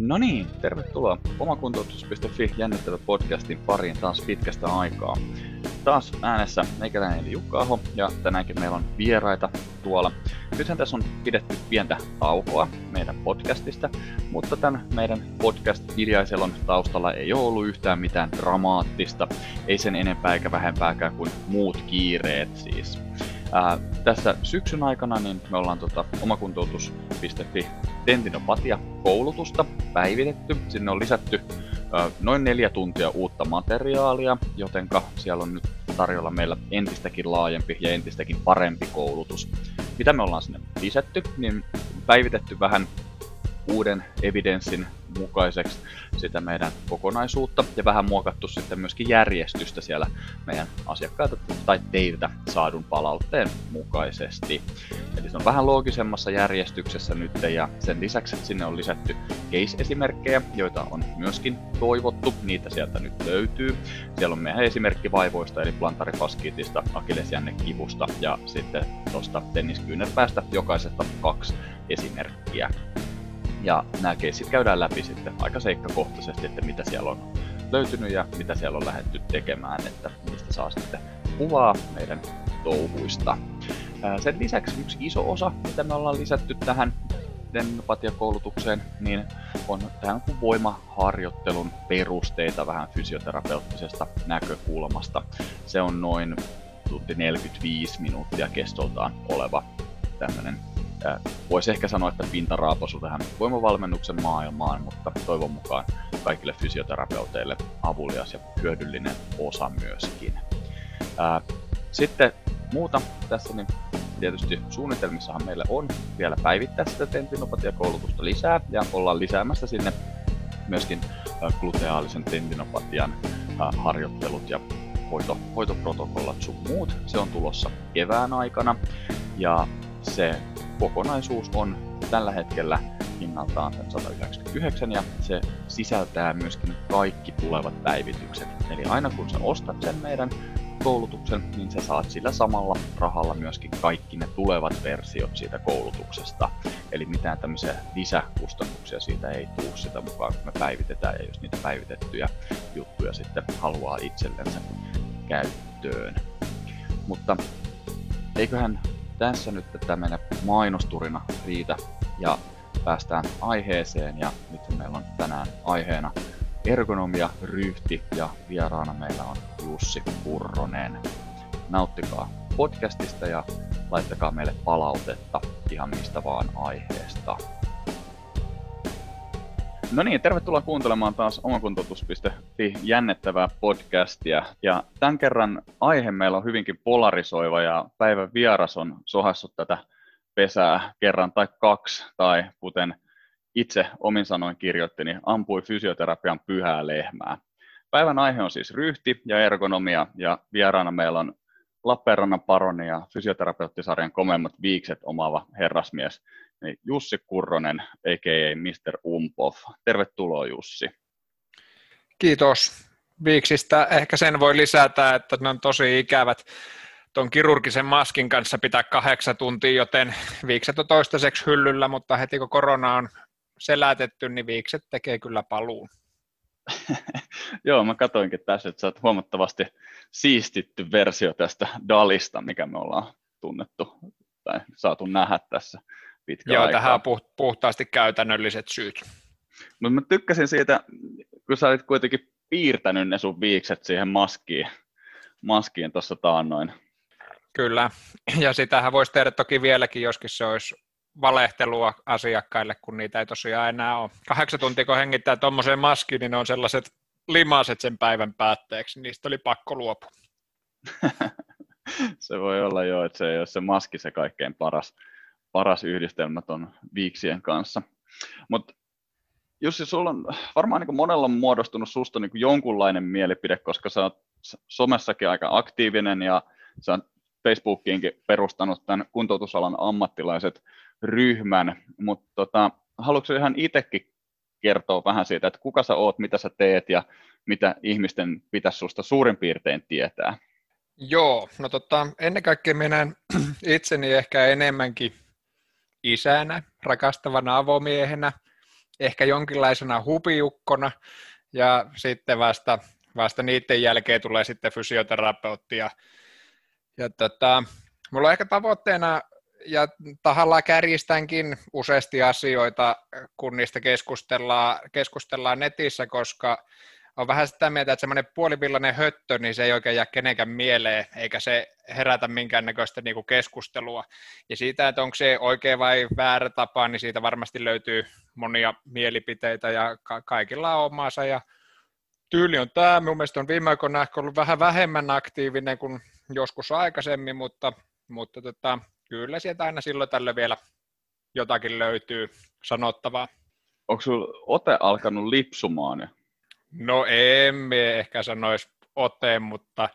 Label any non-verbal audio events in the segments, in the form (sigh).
No niin, tervetuloa omakuntoutus.fi jännittävä podcastin pariin taas pitkästä aikaa. Taas äänessä meikäläinen eli Jukka Aho ja tänäänkin meillä on vieraita tuolla. Nythän tässä on pidetty pientä taukoa meidän podcastista, mutta tämän meidän podcast Hiljaiselon taustalla ei ole ollut yhtään mitään dramaattista, ei sen enempää eikä vähempääkään kuin muut kiireet siis. Ää, tässä syksyn aikana niin me ollaan tota, omakuntoutus.fi tendinopatia-koulutusta päivitetty. Sinne on lisätty ää, noin neljä tuntia uutta materiaalia, jotenka siellä on nyt tarjolla meillä entistäkin laajempi ja entistäkin parempi koulutus. Mitä me ollaan sinne lisätty, niin päivitetty vähän uuden evidenssin mukaiseksi sitä meidän kokonaisuutta ja vähän muokattu sitten myöskin järjestystä siellä meidän asiakkailta tai teiltä saadun palautteen mukaisesti. Eli se on vähän loogisemmassa järjestyksessä nyt ja sen lisäksi sinne on lisätty case-esimerkkejä, joita on myöskin toivottu, niitä sieltä nyt löytyy. Siellä on meidän esimerkki vaivoista eli plantarifaskiitista, akillesjännekivusta ja sitten tuosta tenniskyynärpäästä jokaisesta kaksi esimerkkiä. Ja nämä keissit käydään läpi sitten aika seikkakohtaisesti, että mitä siellä on löytynyt ja mitä siellä on lähdetty tekemään, että mistä saa sitten kuvaa meidän touhuista. Sen lisäksi yksi iso osa, mitä me ollaan lisätty tähän koulutukseen, niin on tähän voimaharjoittelun perusteita vähän fysioterapeuttisesta näkökulmasta. Se on noin tunti 45 minuuttia kestoltaan oleva tämmöinen Voisi ehkä sanoa, että pintaraapasu tähän voimavalmennuksen maailmaan, mutta toivon mukaan kaikille fysioterapeuteille avulias ja hyödyllinen osa myöskin. Sitten muuta tässä, niin tietysti suunnitelmissahan meillä on vielä päivittää sitä tendinopatiakoulutusta lisää ja ollaan lisäämässä sinne myöskin gluteaalisen tendinopatian harjoittelut ja hoito, hoitoprotokollat sun muut. Se on tulossa kevään aikana ja se kokonaisuus on tällä hetkellä hinnaltaan 199 ja se sisältää myöskin kaikki tulevat päivitykset. Eli aina kun sä ostat sen meidän koulutuksen, niin sä saat sillä samalla rahalla myöskin kaikki ne tulevat versiot siitä koulutuksesta. Eli mitään tämmöisiä lisäkustannuksia siitä ei tule sitä mukaan, kun me päivitetään ja jos niitä päivitettyjä juttuja sitten haluaa itsellensä käyttöön. Mutta eiköhän tässä nyt tämmöinen mainosturina riitä ja päästään aiheeseen ja nyt meillä on tänään aiheena ergonomia, ryhti ja vieraana meillä on Jussi Kurronen. Nauttikaa podcastista ja laittakaa meille palautetta ihan mistä vaan aiheesta. No niin, tervetuloa kuuntelemaan taas omakuntoutus.fi jännettävää podcastia. Ja tämän kerran aihe meillä on hyvinkin polarisoiva ja päivän vieras on sohassut tätä pesää kerran tai kaksi, tai kuten itse omin sanoin kirjoitti, niin ampui fysioterapian pyhää lehmää. Päivän aihe on siis ryhti ja ergonomia, ja vieraana meillä on Lappeenrannan paroni ja fysioterapeuttisarjan komeimmat viikset omaava herrasmies niin Jussi Kurronen, a.k.a. Mr. Umpov. Tervetuloa Jussi. Kiitos. Viiksistä ehkä sen voi lisätä, että ne on tosi ikävät tuon kirurgisen maskin kanssa pitää kahdeksan tuntia, joten viikset on toistaiseksi hyllyllä, mutta heti kun korona on selätetty, niin viikset tekee kyllä paluun. (laughs) Joo, mä katoinkin tässä, että sä oot huomattavasti siistitty versio tästä Dalista, mikä me ollaan tunnettu tai saatu nähdä tässä pitkä Joo, aikaa. tähän on puht- puhtaasti käytännölliset syyt. Mutta mä tykkäsin siitä, kun sä olit kuitenkin piirtänyt ne sun viikset siihen maskiin, maskiin tuossa taannoin. Kyllä, (clears throat) ja sitähän voisi tehdä toki vieläkin, joskin se olisi valehtelua asiakkaille, kun niitä ei tosiaan enää ole. Kahdeksan tuntia, kun hengittää tuommoiseen maskiin, niin ne on sellaiset limaset sen päivän päätteeksi, niistä oli pakko luopua. (laughs) se voi olla jo, että se ei ole se maski se kaikkein paras, paras yhdistelmä ton viiksien kanssa. Mutta Jussi, sulla on varmaan niin monella on muodostunut susta niin jonkunlainen mielipide, koska sä oot somessakin aika aktiivinen ja sä oot Facebookiinkin perustanut tämän kuntoutusalan ammattilaiset ryhmän, mutta tota, haluatko ihan itsekin kertoa vähän siitä, että kuka sä oot, mitä sä teet ja mitä ihmisten pitäisi susta suurin piirtein tietää? Joo, no tota, ennen kaikkea minä (clears throat) itseni ehkä enemmänkin isänä, rakastavana avomiehenä ehkä jonkinlaisena hupiukkona, ja sitten vasta, vasta niiden jälkeen tulee sitten fysioterapeutti. Ja, ja tota, mulla on ehkä tavoitteena, ja tahallaan kärjistänkin useasti asioita, kun niistä keskustellaan, keskustellaan netissä, koska on vähän sitä mieltä, että semmoinen puolipillainen höttö, niin se ei oikein jää kenenkään mieleen, eikä se herätä minkäännäköistä niinku keskustelua. Ja siitä, että onko se oikea vai väärä tapa, niin siitä varmasti löytyy monia mielipiteitä ja ka- kaikilla on omaansa. Ja tyyli on tämä. Mun mielestä on viime aikoina ehkä ollut vähän vähemmän aktiivinen kuin joskus aikaisemmin, mutta, mutta tota, kyllä sieltä aina silloin tällä vielä jotakin löytyy sanottavaa. Onko sinulla ote alkanut lipsumaan? No emme ehkä sanoisi ote, mutta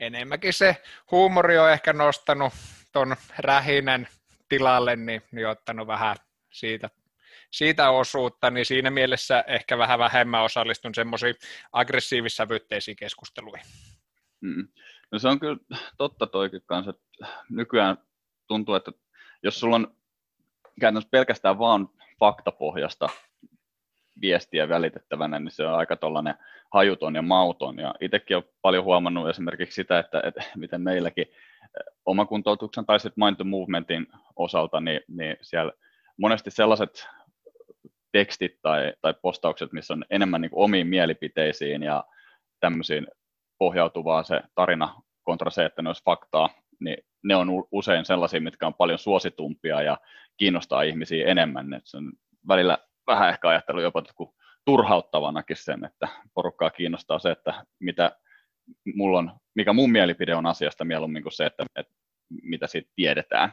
enemmänkin se huumori on ehkä nostanut ton rähinen tilalle, niin, niin ottanut vähän siitä, siitä osuutta, niin siinä mielessä ehkä vähän vähemmän osallistun semmoisiin aggressiivissävytteisiin keskusteluihin. Mm. No se on kyllä totta toikin kanssa, nykyään tuntuu, että jos sulla on käytännössä pelkästään vaan faktapohjasta viestiä välitettävänä, niin se on aika tuollainen hajuton ja mauton. Ja itsekin olen paljon huomannut esimerkiksi sitä, että, että (laughs) miten meilläkin eh, omakuntoutuksen tai sitten Mind to Movementin osalta, niin, niin siellä monesti sellaiset tekstit tai, tai postaukset, missä on enemmän niin omiin mielipiteisiin ja tämmöisiin pohjautuvaa se tarina kontra se, että ne olisi faktaa, niin ne on usein sellaisia, mitkä on paljon suositumpia ja kiinnostaa ihmisiä enemmän. Se on välillä vähän ehkä ajattelu jopa turhauttavanakin sen, että porukkaa kiinnostaa se, että mitä mulla on, mikä mun mielipide on asiasta mieluummin kuin se, että, että mitä siitä tiedetään.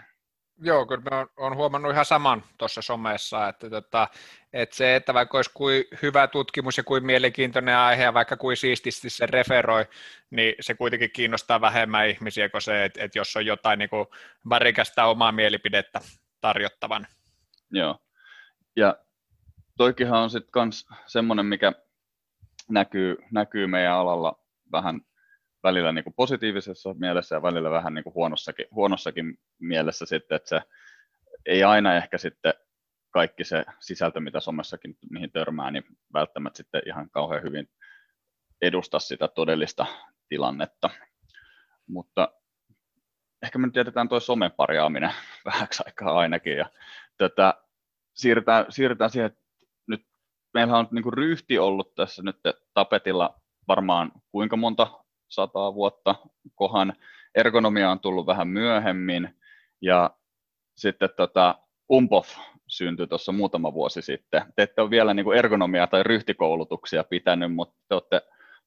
Joo, kyllä mä oon huomannut ihan saman tuossa somessa, että, tota, että se, että vaikka olisi kuin hyvä tutkimus ja kuin mielenkiintoinen aihe ja vaikka kuin siististi se referoi, niin se kuitenkin kiinnostaa vähemmän ihmisiä kuin se, että, että jos on jotain niin kuin värikästä omaa mielipidettä tarjottavan. Joo, ja toikinhan on sitten kans semmoinen, mikä näkyy, näkyy meidän alalla vähän välillä niin kuin positiivisessa mielessä ja välillä vähän niin kuin huonossakin, huonossakin mielessä sitten, että se ei aina ehkä sitten kaikki se sisältö, mitä somessakin mihin törmää, niin välttämättä sitten ihan kauhean hyvin edusta sitä todellista tilannetta. Mutta ehkä me nyt jätetään tuo somen parjaaminen (laughs) vähäksi aikaa ainakin ja tätä, siirrytään, siirrytään siihen, että meillä on niin kuin ryhti ollut tässä nyt tapetilla varmaan kuinka monta sataa vuotta, kohan ergonomia on tullut vähän myöhemmin, ja sitten tota, Umpov syntyi tuossa muutama vuosi sitten. Te ette ole vielä niin kuin ergonomia- tai ryhtikoulutuksia pitänyt, mutta te olette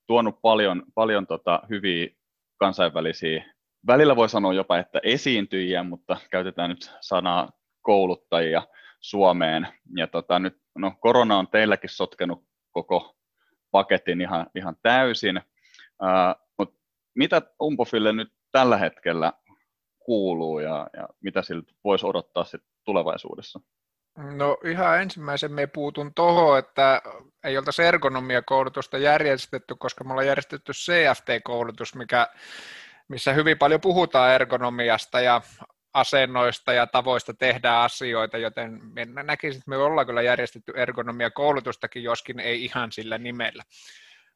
tuonut paljon, paljon tota hyviä kansainvälisiä, välillä voi sanoa jopa, että esiintyjiä, mutta käytetään nyt sanaa kouluttajia Suomeen. Ja tota, nyt no, korona on teilläkin sotkenut koko paketin ihan, ihan täysin, uh, mutta mitä Umpofille nyt tällä hetkellä kuuluu ja, ja mitä siltä voisi odottaa sit tulevaisuudessa? No ihan ensimmäisen me puutun tuohon, että ei oltaisi ergonomia-koulutusta järjestetty, koska me ollaan järjestetty CFT-koulutus, mikä, missä hyvin paljon puhutaan ergonomiasta ja asennoista ja tavoista tehdä asioita, joten näkisin, että me ollaan kyllä järjestetty ergonomia-koulutustakin, joskin ei ihan sillä nimellä.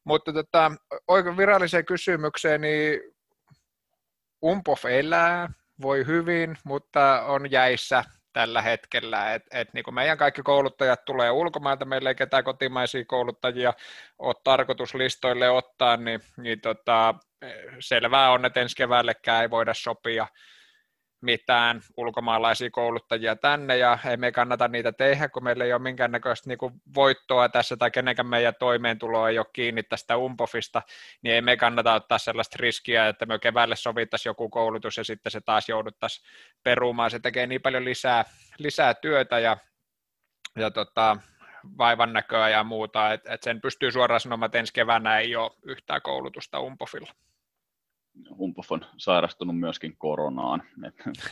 Mutta tota, oikein viralliseen kysymykseen, niin Umpof elää, voi hyvin, mutta on jäissä tällä hetkellä. Et, et niin meidän kaikki kouluttajat tulee ulkomailta, meillä ei ketään kotimaisia kouluttajia ole tarkoitus listoille ottaa, niin, niin tota, selvää on, että ensi keväällekään ei voida sopia mitään ulkomaalaisia kouluttajia tänne ja ei me kannata niitä tehdä, kun meillä ei ole minkäännäköistä niin voittoa tässä tai kenenkään meidän toimeentulo ei ole kiinni tästä umpofista, niin ei me kannata ottaa sellaista riskiä, että me keväälle sovittaisiin joku koulutus ja sitten se taas jouduttaisiin perumaan. Se tekee niin paljon lisää, lisää työtä ja, ja tota, vaivan näköä ja muuta, että et sen pystyy suoraan sanomaan, että ensi keväänä ei ole yhtään koulutusta umpofilla. Humpoff on sairastunut myöskin koronaan.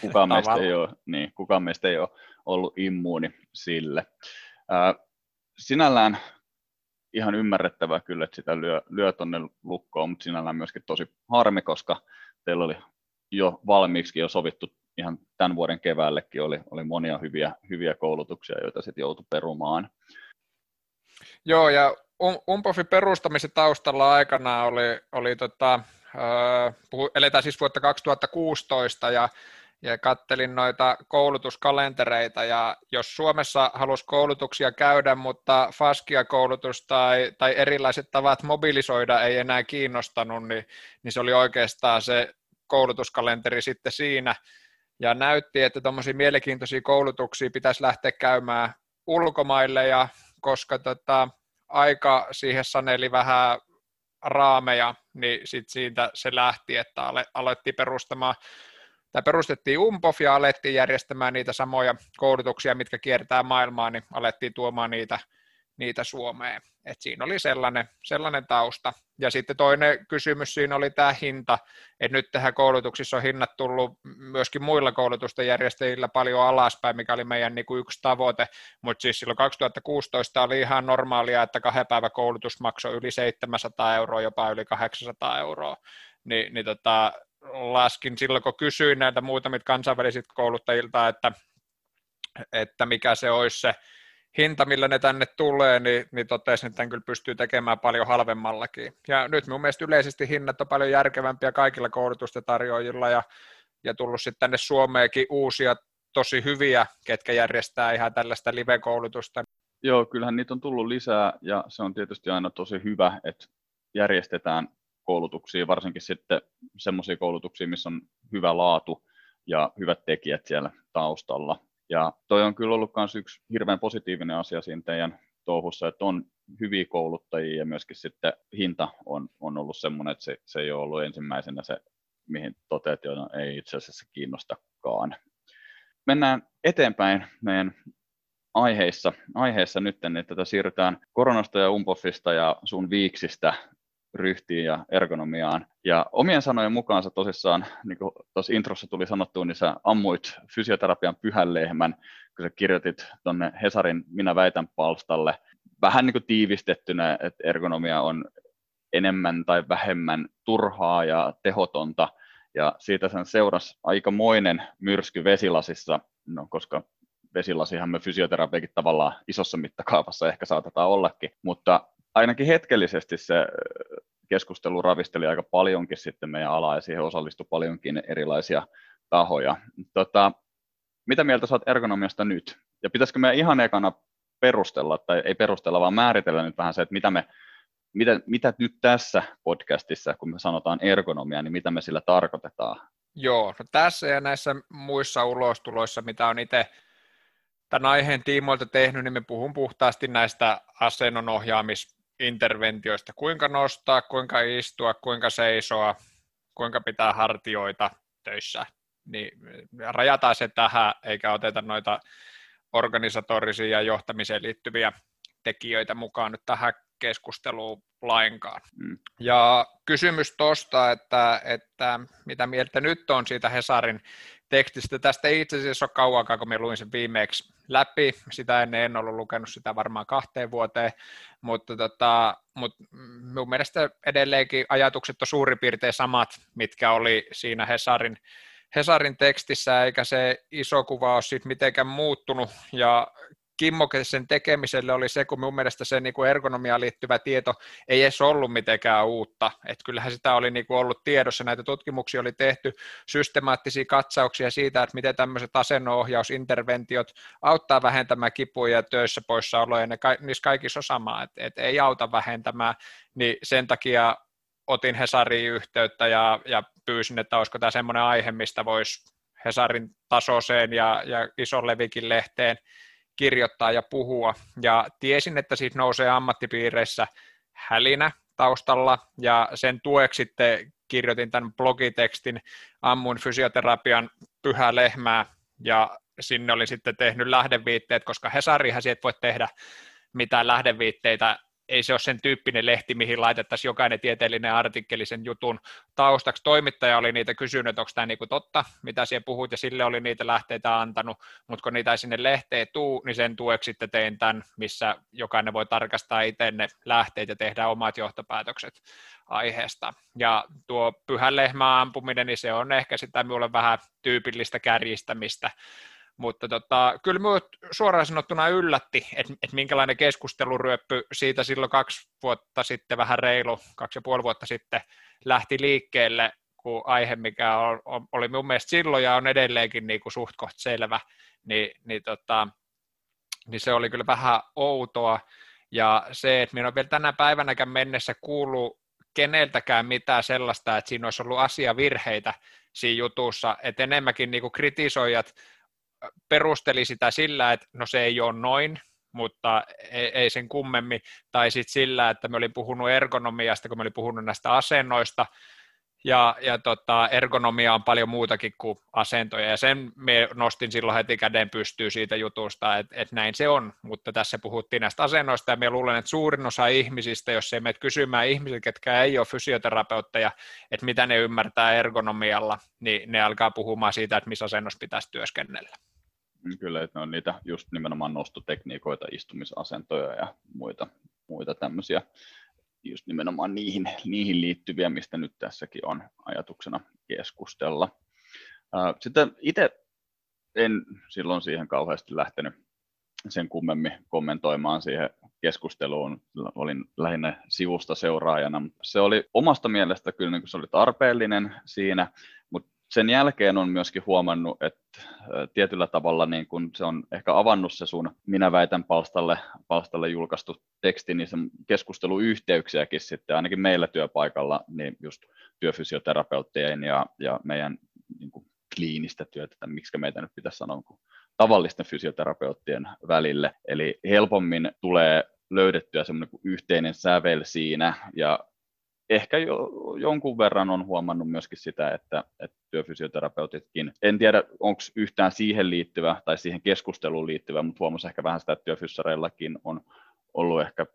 kukaan, meistä ei ole, niin, kukaan meistä ei ole ollut immuuni sille. Ää, sinällään ihan ymmärrettävää kyllä, että sitä lyö, lyö tuonne lukkoon, mutta sinällään myöskin tosi harmi, koska teillä oli jo valmiiksi jo sovittu ihan tämän vuoden keväällekin oli, oli monia hyviä, hyviä koulutuksia, joita sitten joutui perumaan. Joo, ja Umpofin perustamisen taustalla aikana oli, oli tota, eletään siis vuotta 2016 ja ja kattelin noita koulutuskalentereita, ja jos Suomessa halusi koulutuksia käydä, mutta Faskia-koulutus tai, tai erilaiset tavat mobilisoida ei enää kiinnostanut, niin, niin se oli oikeastaan se koulutuskalenteri sitten siinä, ja näytti, että tuommoisia mielenkiintoisia koulutuksia pitäisi lähteä käymään ulkomaille, ja koska tota, aika siihen saneli vähän raameja, niin sitten siitä se lähti, että alettiin perustamaan tai perustettiin UMPOF ja alettiin järjestämään niitä samoja koulutuksia, mitkä kiertää maailmaa, niin alettiin tuomaan niitä, niitä Suomeen. Et siinä oli sellainen, sellainen tausta. Ja sitten toinen kysymys siinä oli tämä hinta, että nyt tähän koulutuksissa on hinnat tullut myöskin muilla koulutusten järjestäjillä paljon alaspäin, mikä oli meidän niin kuin yksi tavoite, mutta siis silloin 2016 oli ihan normaalia, että kahden päivän koulutus maksoi yli 700 euroa, jopa yli 800 euroa. Ni, niin tota, laskin silloin, kun kysyin näiltä muutamilta kansainvälisiltä kouluttajilta, että, että mikä se olisi se hinta, millä ne tänne tulee, niin, niin totesin, että kyllä pystyy tekemään paljon halvemmallakin. Ja nyt mun mielestä yleisesti hinnat on paljon järkevämpiä kaikilla koulutusten tarjoajilla ja, ja tullut sitten tänne Suomeenkin uusia tosi hyviä, ketkä järjestää ihan tällaista live-koulutusta. Joo, kyllähän niitä on tullut lisää ja se on tietysti aina tosi hyvä, että järjestetään koulutuksia, varsinkin sitten semmoisia koulutuksia, missä on hyvä laatu ja hyvät tekijät siellä taustalla. Ja toi on kyllä ollut myös yksi hirveän positiivinen asia siinä teidän touhussa, että on hyviä kouluttajia ja myöskin sitten hinta on, on ollut semmoinen, että se, se ei ole ollut ensimmäisenä se, mihin toteat, joita ei itse asiassa kiinnostakaan. Mennään eteenpäin meidän aiheissa, aiheissa nyt, niin tätä siirrytään koronasta ja umpofista ja sun viiksistä ryhtiin ja ergonomiaan. Ja omien sanojen mukaan sä tosissaan, niin kuin tuossa introssa tuli sanottu, niin sä ammuit fysioterapian pyhän lehmän, kun sä kirjoitit tuonne Hesarin Minä väitän palstalle. Vähän niin kuin tiivistettynä, että ergonomia on enemmän tai vähemmän turhaa ja tehotonta, ja siitä sen seurasi aikamoinen myrsky vesilasissa, no, koska vesilasihan me fysioterapiakin tavallaan isossa mittakaavassa ehkä saatetaan ollakin, mutta ainakin hetkellisesti se keskustelu ravisteli aika paljonkin sitten meidän alaa ja siihen osallistui paljonkin erilaisia tahoja. Tota, mitä mieltä saat ergonomiasta nyt? Ja pitäisikö meidän ihan ekana perustella, tai ei perustella, vaan määritellä nyt vähän se, että mitä, me, mitä, mitä nyt tässä podcastissa, kun me sanotaan ergonomia, niin mitä me sillä tarkoitetaan? Joo, no tässä ja näissä muissa ulostuloissa, mitä on itse tämän aiheen tiimoilta tehnyt, niin me puhun puhtaasti näistä asennon ohjaamis interventioista, kuinka nostaa, kuinka istua, kuinka seisoa, kuinka pitää hartioita töissä, niin rajataan se tähän, eikä oteta noita organisatorisia ja johtamiseen liittyviä tekijöitä mukaan nyt tähän keskusteluun lainkaan. Mm. Ja kysymys tuosta, että, että mitä mieltä nyt on siitä Hesarin tekstistä. Tästä ei itse asiassa ole kauan, kun luin sen viimeksi läpi. Sitä ennen en ollut lukenut sitä varmaan kahteen vuoteen, mutta, tota, mutta minun mielestä edelleenkin ajatukset on suurin piirtein samat, mitkä oli siinä Hesarin, Hesarin tekstissä, eikä se iso kuva ole siitä mitenkään muuttunut, ja kimmoke sen tekemiselle oli se, kun mun mielestä se niin kuin ergonomiaan liittyvä tieto ei edes ollut mitenkään uutta. Et kyllähän sitä oli niin kuin ollut tiedossa, näitä tutkimuksia oli tehty, systemaattisia katsauksia siitä, että miten tämmöiset asennohjausinterventiot auttaa vähentämään kipuja ja töissä poissaoloja, ja ne, niissä kaikissa on sama, että et ei auta vähentämään, niin sen takia otin Hesariin yhteyttä ja, ja pyysin, että olisiko tämä semmoinen aihe, mistä voisi Hesarin tasoiseen ja, ja ison levikin lehteen kirjoittaa ja puhua. Ja tiesin, että siitä nousee ammattipiireissä hälinä taustalla, ja sen tueksi sitten kirjoitin tämän blogitekstin Ammun fysioterapian pyhä lehmää, ja sinne oli sitten tehnyt lähdeviitteet, koska Hesarihan siitä voi tehdä mitään lähdeviitteitä ei se ole sen tyyppinen lehti, mihin laitettaisiin jokainen tieteellinen artikkeli sen jutun taustaksi. Toimittaja oli niitä kysynyt, että onko tämä niinku totta, mitä siellä puhut, ja sille oli niitä lähteitä antanut, mutta kun niitä ei sinne lehteen tuu, niin sen tueksi sitten tein tämän, missä jokainen voi tarkastaa itse ne lähteet ja tehdä omat johtopäätökset aiheesta. Ja tuo pyhän lehmän ampuminen, niin se on ehkä sitä minulle vähän tyypillistä kärjistämistä, Mutta tota, kyllä minut suoraan sanottuna yllätti, että, että minkälainen keskusteluryöppy siitä silloin kaksi vuotta sitten, vähän reilu, kaksi ja puoli vuotta sitten lähti liikkeelle, kun aihe, mikä on, oli mun mielestä silloin ja on edelleenkin niin kuin suht koht selvä, niin, niin, tota, niin se oli kyllä vähän outoa. Ja se, että minä on vielä tänä päivänäkään mennessä kuullut keneltäkään mitään sellaista, että siinä olisi ollut asiavirheitä siinä jutussa, että enemmänkin niin kuin kritisoijat perusteli sitä sillä, että no se ei ole noin, mutta ei, sen kummemmin, tai sitten sillä, että me olin puhunut ergonomiasta, kun me olin puhunut näistä asennoista, ja, ja tota, ergonomia on paljon muutakin kuin asentoja, ja sen me nostin silloin heti käden pystyy siitä jutusta, että, että näin se on, mutta tässä puhuttiin näistä asennoista, ja me luulen, että suurin osa ihmisistä, jos ei mene kysymään ihmisiltä, ketkä ei ole fysioterapeutteja, että mitä ne ymmärtää ergonomialla, niin ne alkaa puhumaan siitä, että missä asennossa pitäisi työskennellä. Kyllä, että ne on niitä just nimenomaan nostotekniikoita, istumisasentoja ja muita, muita tämmöisiä just nimenomaan niihin, niihin liittyviä, mistä nyt tässäkin on ajatuksena keskustella. Sitten itse en silloin siihen kauheasti lähtenyt sen kummemmin kommentoimaan siihen keskusteluun. Olin lähinnä sivusta seuraajana. Se oli omasta mielestä kyllä niin se oli tarpeellinen siinä, mutta sen jälkeen on myöskin huomannut, että tietyllä tavalla niin kun se on ehkä avannut se sun minä väitän palstalle, palstalle julkaistu teksti, niin sen keskusteluyhteyksiäkin sitten ainakin meillä työpaikalla, niin just työfysioterapeuttien ja, ja meidän niin kuin kliinistä työtä, tai miksi meitä nyt pitäisi sanoa, kuin tavallisten fysioterapeuttien välille. Eli helpommin tulee löydettyä semmoinen yhteinen sävel siinä, ja ehkä jo, jonkun verran on huomannut myöskin sitä, että, että työfysioterapeutitkin, en tiedä onko yhtään siihen liittyvä tai siihen keskusteluun liittyvä, mutta huomasi ehkä vähän sitä, että työfyssareillakin on ollut ehkä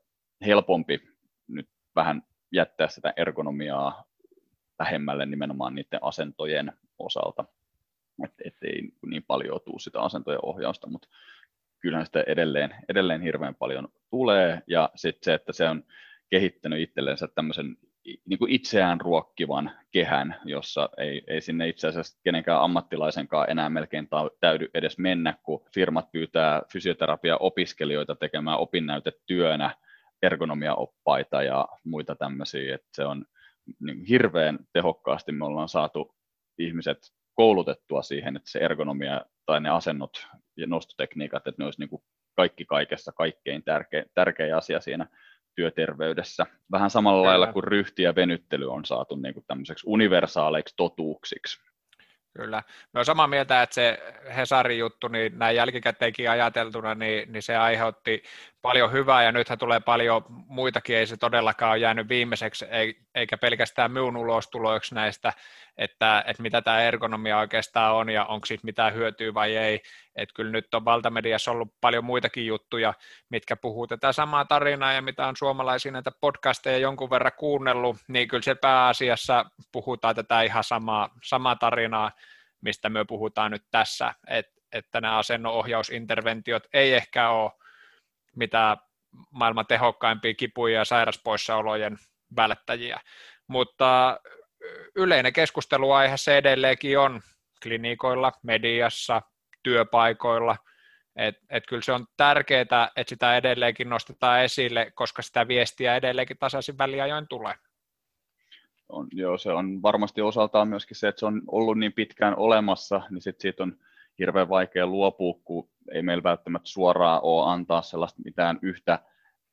helpompi nyt vähän jättää sitä ergonomiaa vähemmälle nimenomaan niiden asentojen osalta, että et ei niin paljon tule sitä asentojen ohjausta, mutta kyllähän sitä edelleen, edelleen hirveän paljon tulee, ja sitten se, että se on kehittänyt itsellensä tämmöisen niin kuin itseään ruokkivan kehän, jossa ei, ei sinne itse asiassa kenenkään ammattilaisenkaan enää melkein täydy edes mennä, kun firmat pyytää fysioterapia-opiskelijoita tekemään opinnäytetyönä ergonomiaoppaita ja muita tämmöisiä, että se on niin hirveän tehokkaasti me ollaan saatu ihmiset koulutettua siihen, että se ergonomia tai ne asennot ja nostotekniikat, että ne olisi niin kuin kaikki kaikessa kaikkein tärkein, tärkein asia siinä työterveydessä. Vähän samalla Kyllä. lailla kuin ryhti ja venyttely on saatu niin kuin tämmöiseksi universaaleiksi totuuksiksi. Kyllä. Me on samaa mieltä, että se Hesarin juttu, niin näin jälkikäteenkin ajateltuna, niin, niin se aiheutti paljon hyvää ja nythän tulee paljon muitakin, ei se todellakaan ole jäänyt viimeiseksi, eikä pelkästään minun ulostuloiksi näistä, että, että mitä tämä ergonomia oikeastaan on ja onko siitä mitään hyötyä vai ei. Että kyllä nyt on valtamediassa ollut paljon muitakin juttuja, mitkä puhuu tätä samaa tarinaa ja mitä on suomalaisia näitä podcasteja jonkun verran kuunnellut, niin kyllä se pääasiassa puhutaan tätä ihan samaa, samaa tarinaa, mistä me puhutaan nyt tässä, että, että nämä asenno-ohjausinterventiot ei ehkä ole mitä maailman tehokkaimpia kipuja ja sairaspoissaolojen välttäjiä. Mutta yleinen keskusteluaihe se edelleenkin on klinikoilla, mediassa, työpaikoilla. Et, et kyllä se on tärkeää, että sitä edelleenkin nostetaan esille, koska sitä viestiä edelleenkin tasaisin väliajoin tulee. On, joo, se on varmasti osaltaan myöskin se, että se on ollut niin pitkään olemassa, niin sit siitä on hirveän vaikea luopua, kun ei meillä välttämättä suoraan ole antaa sellaista mitään yhtä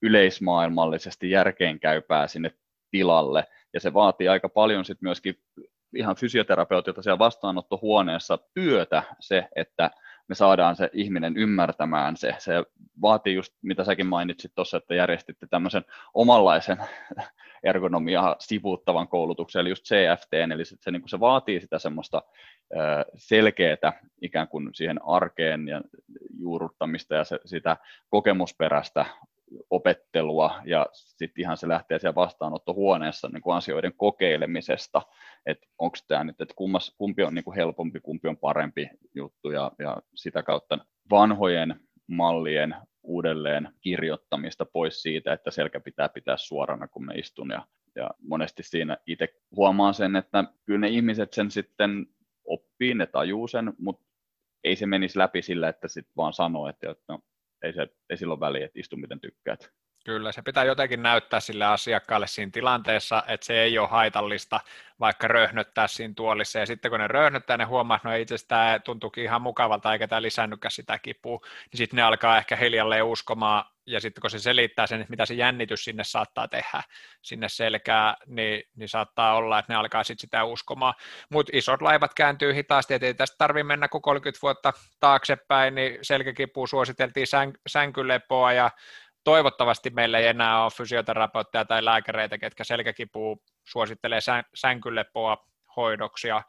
yleismaailmallisesti järkeenkäypää sinne tilalle. Ja se vaatii aika paljon sitten myöskin ihan fysioterapeutilta siellä vastaanottohuoneessa työtä se, että me saadaan se ihminen ymmärtämään se. Se vaatii just, mitä säkin mainitsit tuossa, että järjestitte tämmöisen omanlaisen (laughs) ergonomiaa sivuuttavan koulutuksen, eli just CFT, eli se, se, niin se vaatii sitä semmoista selkeää ikään kuin siihen arkeen ja juurruttamista ja se, sitä kokemusperäistä opettelua. Ja sitten ihan se lähtee siellä vastaanottohuoneessa niin kuin asioiden kokeilemisesta, että onko tämä nyt, että kummas, kumpi on niin kuin helpompi, kumpi on parempi juttu. Ja, ja sitä kautta vanhojen mallien uudelleen kirjoittamista pois siitä, että selkä pitää pitää suorana, kun me istun. Ja, ja monesti siinä itse huomaan sen, että kyllä ne ihmiset sen sitten oppii, ne tajuu sen, mutta ei se menisi läpi sillä, että sitten vaan sanoo, että no, ei, se, ei silloin väliä, että istu miten tykkäät. Kyllä, se pitää jotenkin näyttää sille asiakkaalle siinä tilanteessa, että se ei ole haitallista, vaikka röhnöttää siinä tuolissa. Ja sitten kun ne röhnöttää, ne huomaa, että no itse asiassa tämä tuntuukin ihan mukavalta, eikä tämä lisännytkään sitä kipua, niin sitten ne alkaa ehkä hiljalleen uskomaan, ja sitten kun se selittää sen, että mitä se jännitys sinne saattaa tehdä sinne selkää, niin, niin saattaa olla, että ne alkaa sitten sitä uskomaan. Mutta isot laivat kääntyy hitaasti, että ei tästä tarvitse mennä kuin 30 vuotta taaksepäin, niin selkäkipu suositeltiin sän, sänkylepoa, ja toivottavasti meillä ei enää ole fysioterapeutteja tai lääkäreitä, ketkä selkäkipuu suosittelee sän, sänkylepoa hoidoksi. Ja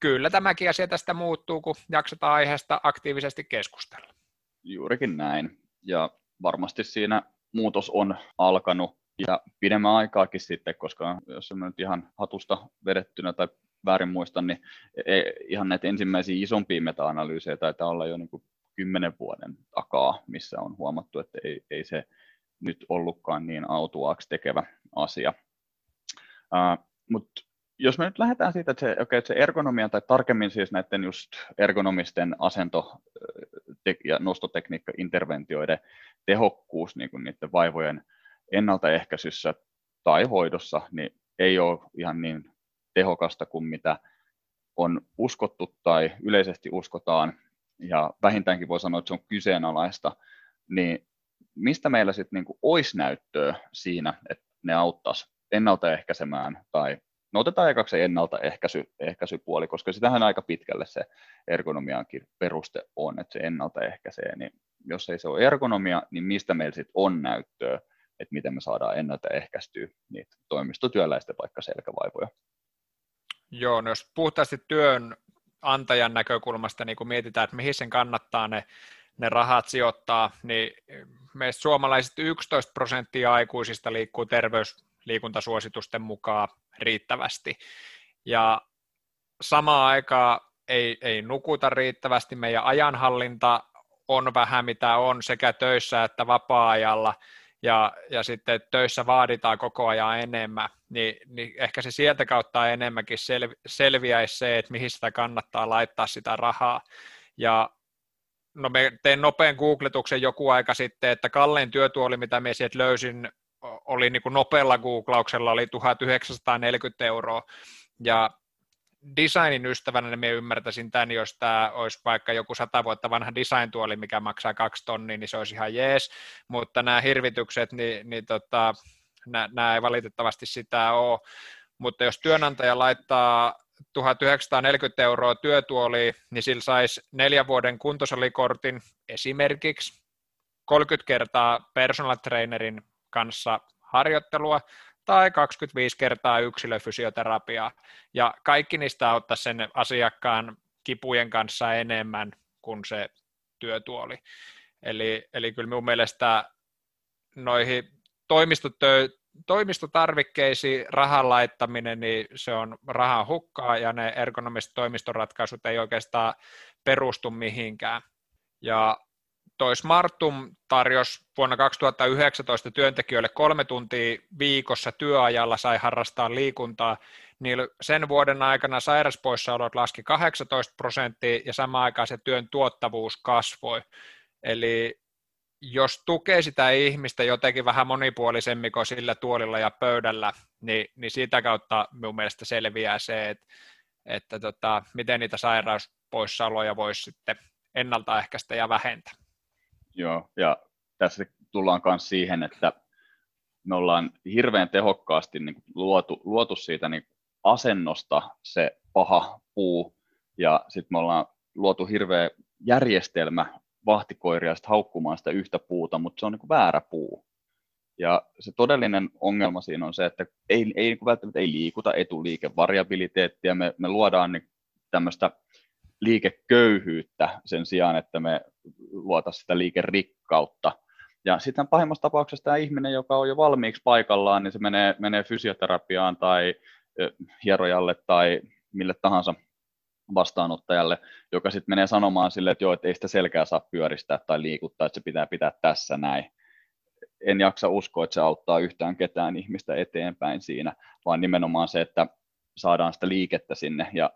kyllä tämäkin asia tästä muuttuu, kun jaksetaan aiheesta aktiivisesti keskustella. Juurikin näin. Ja varmasti siinä muutos on alkanut ja pidemmän aikaakin sitten, koska jos mä nyt ihan hatusta vedettynä tai väärin muistan, niin ei, ihan näitä ensimmäisiä isompia meta-analyysejä taitaa olla jo niin kymmenen vuoden takaa, missä on huomattu, että ei, ei se nyt ollutkaan niin autuaaksi tekevä asia. Uh, Mutta jos me nyt lähdetään siitä, että se, okay, että se ergonomia tai tarkemmin siis näiden just ergonomisten asento- ja nostotekniikka-interventioiden tehokkuus niin kuin niiden vaivojen ennaltaehkäisyssä tai hoidossa, niin ei ole ihan niin tehokasta kuin mitä on uskottu tai yleisesti uskotaan. Ja vähintäänkin voi sanoa, että se on kyseenalaista, niin mistä meillä sitten niinku olisi näyttöä siinä, että ne auttaisi ennaltaehkäisemään tai No otetaan ekaksi se ennaltaehkäisypuoli, koska sitähän aika pitkälle se ergonomiankin peruste on, että se ennaltaehkäisee. Niin jos ei se ole ergonomia, niin mistä meillä sitten on näyttöä, että miten me saadaan ennaltaehkäistyä niitä toimistotyöläisten vaikka selkävaivoja? Joo, no jos puhtaasti työn antajan näkökulmasta niin kun mietitään, että mihin sen kannattaa ne, ne rahat sijoittaa, niin meistä suomalaiset 11 prosenttia aikuisista liikkuu terveysliikuntasuositusten mukaan riittävästi. Ja samaan aikaan ei, ei nukuta riittävästi, meidän ajanhallinta on vähän mitä on sekä töissä että vapaa-ajalla, ja, ja sitten töissä vaaditaan koko ajan enemmän, niin, niin ehkä se sieltä kautta enemmänkin sel, selviäisi se, että mihin sitä kannattaa laittaa sitä rahaa. Ja no me tein nopean googletuksen joku aika sitten, että kallein työtuoli, mitä me sieltä löysin, oli niin kuin nopealla googlauksella oli 1940 euroa. Ja designin ystävänä niin me ymmärtäisin tämän, jos tämä olisi vaikka joku sata vuotta vanha design-tuoli, mikä maksaa kaksi tonnia, niin se olisi ihan jees, mutta nämä hirvitykset, niin, niin tota, nämä, nämä ei valitettavasti sitä ole, mutta jos työnantaja laittaa 1940 euroa työtuoli, niin sillä saisi neljän vuoden kuntosalikortin esimerkiksi 30 kertaa personal trainerin kanssa harjoittelua tai 25 kertaa yksilöfysioterapiaa. Ja kaikki niistä auttaa sen asiakkaan kipujen kanssa enemmän kuin se työtuoli. Eli, eli kyllä minun mielestä noihin toimistotö, toimistotarvikkeisiin rahan laittaminen, niin se on rahan hukkaa ja ne ergonomiset toimistoratkaisut ei oikeastaan perustu mihinkään. Ja toi Smartum tarjosi vuonna 2019 työntekijöille kolme tuntia viikossa työajalla sai harrastaa liikuntaa, niin sen vuoden aikana sairaspoissaolot laski 18 prosenttia ja samaan aikaan se työn tuottavuus kasvoi. Eli jos tukee sitä ihmistä jotenkin vähän monipuolisemmin kuin sillä tuolilla ja pöydällä, niin, niin siitä kautta minun mielestä selviää se, että, että tota, miten niitä sairauspoissaoloja voisi sitten ennaltaehkäistä ja vähentää. Joo, ja tässä tullaan myös siihen, että me ollaan hirveän tehokkaasti niin kuin luotu, luotu siitä niin asennosta se paha puu, ja sitten me ollaan luotu hirveä järjestelmä vahtikoiria haukkumaan sitä yhtä puuta, mutta se on niin kuin väärä puu. Ja se todellinen ongelma siinä on se, että ei, ei niin kuin välttämättä ei liikuta etuliikevariabiliteettia, me, me luodaan niin tämmöistä liikeköyhyyttä sen sijaan, että me luota sitä liikerikkautta. Ja sitten pahimmassa tapauksessa tämä ihminen, joka on jo valmiiksi paikallaan, niin se menee, menee fysioterapiaan tai hierojalle tai mille tahansa vastaanottajalle, joka sitten menee sanomaan sille, että joo, että ei sitä selkää saa pyöristää tai liikuttaa, että se pitää pitää tässä näin. En jaksa uskoa, että se auttaa yhtään ketään ihmistä eteenpäin siinä, vaan nimenomaan se, että saadaan sitä liikettä sinne. Ja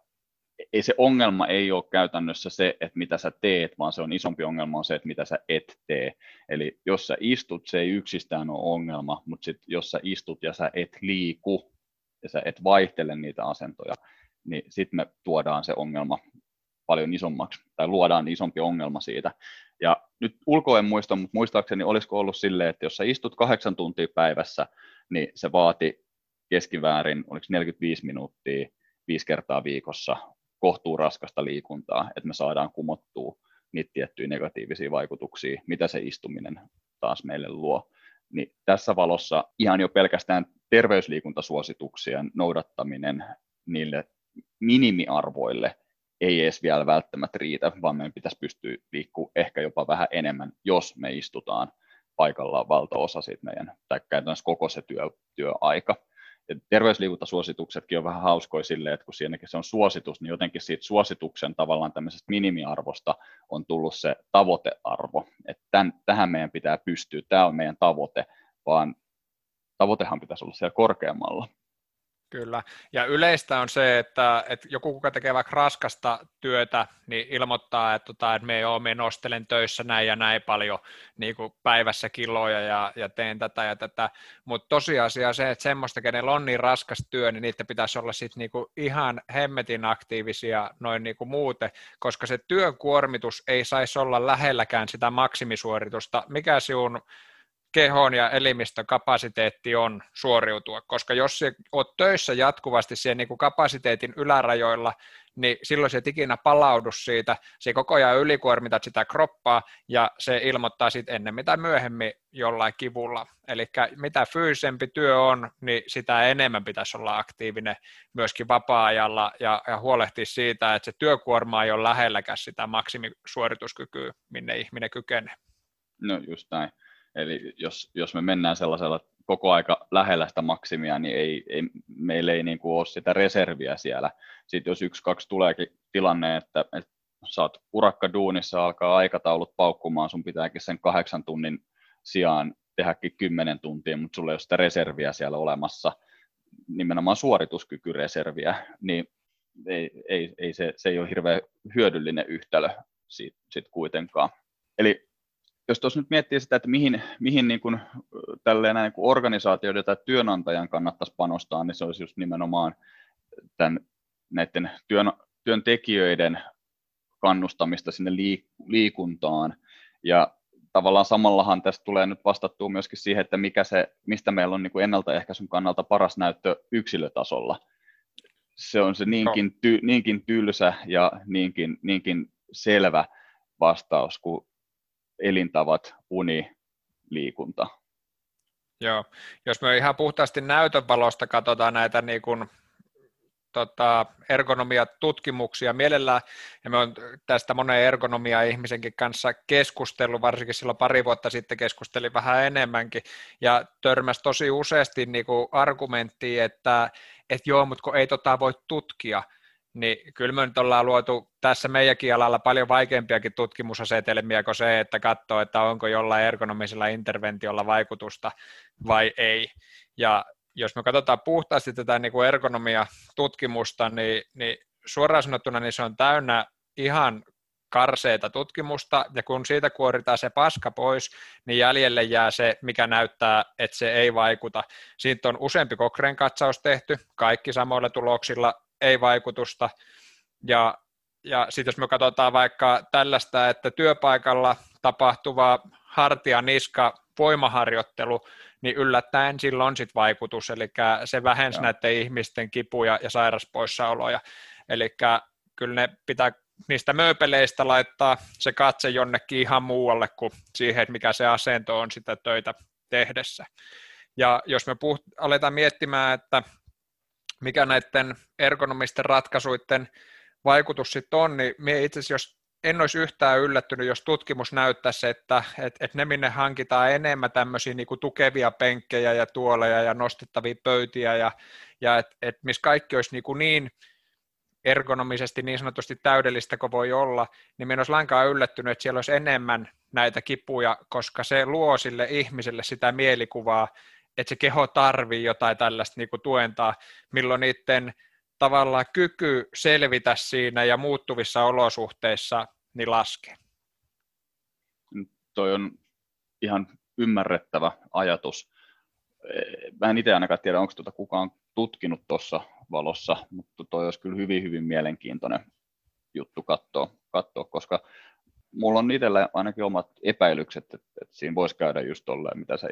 ei se ongelma ei ole käytännössä se, että mitä sä teet, vaan se on isompi ongelma on se, että mitä sä et tee. Eli jos sä istut, se ei yksistään ole ongelma, mutta sit, jos sä istut ja sä et liiku ja sä et vaihtele niitä asentoja, niin sitten me tuodaan se ongelma paljon isommaksi, tai luodaan isompi ongelma siitä. Ja nyt ulkoen muista, mutta muistaakseni olisiko ollut silleen, että jos sä istut kahdeksan tuntia päivässä, niin se vaati keskiväärin, oliko 45 minuuttia viisi kertaa viikossa kohtuu raskasta liikuntaa, että me saadaan kumottua niitä tiettyjä negatiivisia vaikutuksia, mitä se istuminen taas meille luo. Niin tässä valossa ihan jo pelkästään terveysliikuntasuosituksien noudattaminen niille minimiarvoille ei edes vielä välttämättä riitä, vaan meidän pitäisi pystyä liikkumaan ehkä jopa vähän enemmän, jos me istutaan paikallaan valtaosa siitä meidän, tai käytännössä koko se työ, työaika terveysliikuntasuosituksetkin on vähän hauskoja silleen, että kun siinäkin se on suositus, niin jotenkin siitä suosituksen tavallaan tämmöisestä minimiarvosta on tullut se tavoitearvo, että tämän, tähän meidän pitää pystyä, tämä on meidän tavoite, vaan tavoitehan pitäisi olla siellä korkeammalla. Kyllä, ja yleistä on se, että, että joku, kuka tekee vaikka raskasta työtä, niin ilmoittaa, että, tota, että me joo, me nostelen töissä näin ja näin paljon niin kuin päivässä kiloja ja, ja teen tätä ja tätä, mutta tosiasia on se, että semmoista, kenellä on niin raskas työ, niin niitä pitäisi olla sitten niin ihan hemmetin aktiivisia noin niin kuin muuten, koska se työn kuormitus ei saisi olla lähelläkään sitä maksimisuoritusta. Mikä sinun kehon ja elimistön kapasiteetti on suoriutua, koska jos olet töissä jatkuvasti siihen niin kuin kapasiteetin ylärajoilla, niin silloin se et ikinä palaudu siitä, se koko ajan ylikuormitat sitä kroppaa ja se ilmoittaa sitten ennen mitä myöhemmin jollain kivulla. Eli mitä fyysisempi työ on, niin sitä enemmän pitäisi olla aktiivinen myöskin vapaa-ajalla ja, ja huolehtia siitä, että se työkuorma ei ole lähelläkään sitä maksimisuorituskykyä, minne ihminen kykenee. No just näin. Eli jos, jos me mennään sellaisella koko aika lähellä sitä maksimia, niin ei, ei, meillä ei niin kuin ole sitä reserviä siellä. Sitten jos yksi, kaksi tuleekin tilanne, että, että sä oot duunissa, alkaa aikataulut paukkumaan, sun pitääkin sen kahdeksan tunnin sijaan tehdäkin kymmenen tuntia, mutta sulla ei ole sitä reserviä siellä olemassa, nimenomaan suorituskykyreserviä, niin ei, ei, ei se, se ei ole hirveän hyödyllinen yhtälö siitä, sit kuitenkaan. Eli jos tuossa nyt miettii sitä, että mihin, mihin niin kuin, tälleen niin kuin organisaatioiden tai työnantajan kannattaisi panostaa, niin se olisi just nimenomaan tämän, näiden työn, työntekijöiden kannustamista sinne liikuntaan. Ja tavallaan samallahan tästä tulee nyt vastattua myöskin siihen, että mikä se, mistä meillä on niin kuin ennaltaehkäisyn kannalta paras näyttö yksilötasolla. Se on se niinkin, ty, niinkin tylsä ja niinkin, niinkin selvä vastaus kuin elintavat, uni, liikunta. Joo, jos me ihan puhtaasti näytön valosta katsotaan näitä niin kuin, tota, ergonomia-tutkimuksia mielellään, ja me on tästä monen ergonomia-ihmisenkin kanssa keskustellut, varsinkin silloin pari vuotta sitten keskustelin vähän enemmänkin, ja törmäsi tosi useasti niin argumenttiin, että, että joo, mutta kun ei tota voi tutkia, niin kyllä me nyt ollaan luotu tässä meidänkin alalla paljon vaikeampiakin tutkimusasetelmia kuin se, että katsoo, että onko jollain ergonomisella interventiolla vaikutusta vai ei. Ja jos me katsotaan puhtaasti tätä niin kuin ergonomia-tutkimusta, niin, niin suoraan sanottuna niin se on täynnä ihan karseita tutkimusta, ja kun siitä kuoritaan se paska pois, niin jäljelle jää se, mikä näyttää, että se ei vaikuta. Siitä on useampi Kokren katsaus tehty, kaikki samoilla tuloksilla, ei vaikutusta. Ja, ja sitten jos me katsotaan vaikka tällaista, että työpaikalla tapahtuva hartia-niska voimaharjoittelu, niin yllättäen sillä on sitten vaikutus, eli se vähensi Joo. näiden ihmisten kipuja ja sairaspoissaoloja. Eli kyllä ne pitää niistä mööpeleistä laittaa se katse jonnekin ihan muualle kuin siihen, että mikä se asento on sitä töitä tehdessä. Ja jos me puht- aletaan miettimään, että mikä näiden ergonomisten ratkaisuiden vaikutus sitten on, niin me itse asiassa, jos en olisi yhtään yllättynyt, jos tutkimus näyttäisi, että, että, että ne minne hankitaan enemmän tämmöisiä niin kuin tukevia penkkejä ja tuoleja ja nostettavia pöytiä ja, ja että, että missä kaikki olisi niin, kuin niin ergonomisesti niin sanotusti täydellistä kuin voi olla, niin minä olisi lainkaan yllättynyt, että siellä olisi enemmän näitä kipuja, koska se luo sille ihmiselle sitä mielikuvaa, että se keho tarvii jotain tällaista niin kuin tuentaa, milloin niiden tavallaan kyky selvitä siinä ja muuttuvissa olosuhteissa niin laskee. Toi on ihan ymmärrettävä ajatus. Mä en itse ainakaan tiedä, onko tuota kukaan tutkinut tuossa valossa, mutta toi olisi kyllä hyvin, hyvin mielenkiintoinen juttu katsoa, katsoa koska mulla on itsellä ainakin omat epäilykset, että, että siinä voisi käydä just tolleen, mitä sä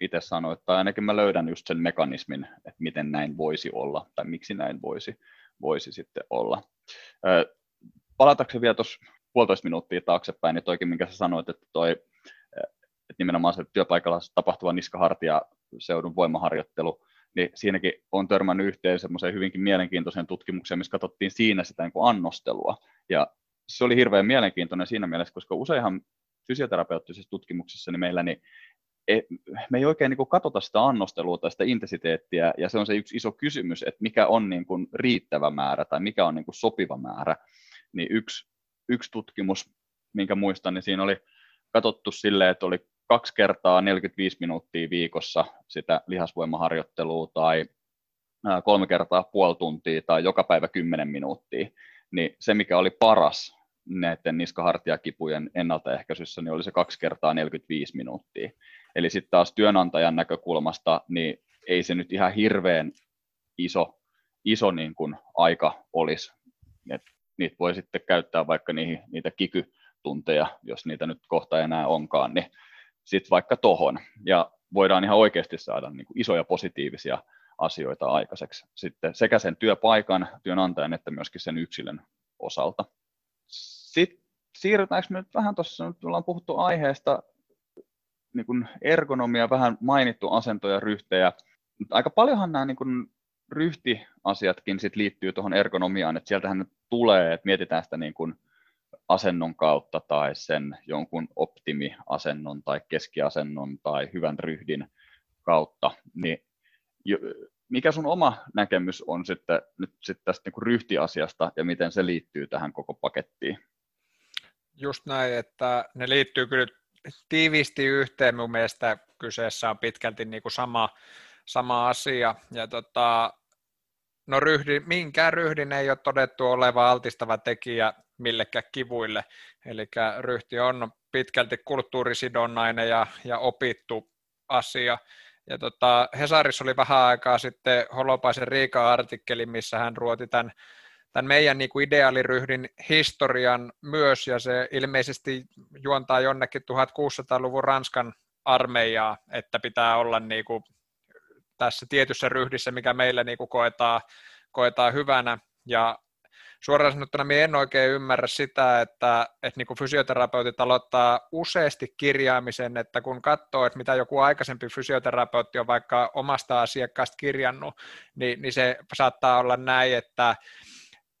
itse sanoit, tai ainakin mä löydän just sen mekanismin, että miten näin voisi olla, tai miksi näin voisi, voisi sitten olla. Palataanko vielä tuossa puolitoista minuuttia taaksepäin, niin toikin, minkä sä sanoit, että toi, että nimenomaan se työpaikalla tapahtuva niskahartia seudun voimaharjoittelu, niin siinäkin on törmännyt yhteen semmoiseen hyvinkin mielenkiintoiseen tutkimukseen, missä katsottiin siinä sitä niin kuin annostelua. Ja se oli hirveän mielenkiintoinen siinä mielessä, koska useinhan fysioterapeuttisessa tutkimuksessa niin meillä niin e, me ei oikein niin katsota sitä annostelua tai sitä intensiteettiä, ja se on se yksi iso kysymys, että mikä on niin kuin riittävä määrä tai mikä on niin kuin sopiva määrä. Niin yksi, yksi tutkimus, minkä muistan, niin siinä oli katsottu silleen, että oli kaksi kertaa 45 minuuttia viikossa sitä lihasvoimaharjoittelua tai kolme kertaa puoli tuntia tai joka päivä 10 minuuttia, niin se mikä oli paras näiden niskahartiakipujen ennaltaehkäisyssä, niin oli se kaksi kertaa 45 minuuttia. Eli sitten taas työnantajan näkökulmasta, niin ei se nyt ihan hirveän iso, iso niin kuin aika olisi. Et niitä voi sitten käyttää vaikka niihin, niitä kikytunteja, jos niitä nyt kohta enää onkaan, niin sitten vaikka tohon. Ja voidaan ihan oikeasti saada niin kuin isoja positiivisia asioita aikaiseksi sitten sekä sen työpaikan, työnantajan että myöskin sen yksilön osalta. Sitten siirrytäänkö me nyt vähän tuossa, nyt ollaan puhuttu aiheesta, niin kuin ergonomia, vähän mainittu asento ja ryhtejä. Aika paljonhan nämä niin kuin ryhtiasiatkin sit liittyy tuohon ergonomiaan, että sieltähän nyt tulee, että mietitään sitä niin kuin asennon kautta tai sen jonkun optimiasennon tai keskiasennon tai hyvän ryhdin kautta, niin mikä sun oma näkemys on sitten nyt sitten tästä niin kuin ryhtiasiasta ja miten se liittyy tähän koko pakettiin? Just näin, että ne liittyy kyllä tiiviisti yhteen. Mun mielestä kyseessä on pitkälti niin kuin sama, sama asia. Ja tota, no ryhdi, minkään ryhdin ei ole todettu oleva altistava tekijä millekään kivuille. Eli ryhti on pitkälti kulttuurisidonnainen ja, ja opittu asia. Ja tota, Hesarissa oli vähän aikaa sitten Holopaisen Riika-artikkeli, missä hän ruoti tämän, tämän meidän niin kuin ideaaliryhdin historian myös, ja se ilmeisesti juontaa jonnekin 1600-luvun Ranskan armeijaa, että pitää olla niin kuin tässä tietyssä ryhdissä, mikä meillä niin kuin koetaan, koetaan hyvänä, ja suoraan sanottuna minä en oikein ymmärrä sitä, että, että niin kuin fysioterapeutit aloittaa useasti kirjaamisen, että kun katsoo, että mitä joku aikaisempi fysioterapeutti on vaikka omasta asiakkaasta kirjannut, niin, niin se saattaa olla näin, että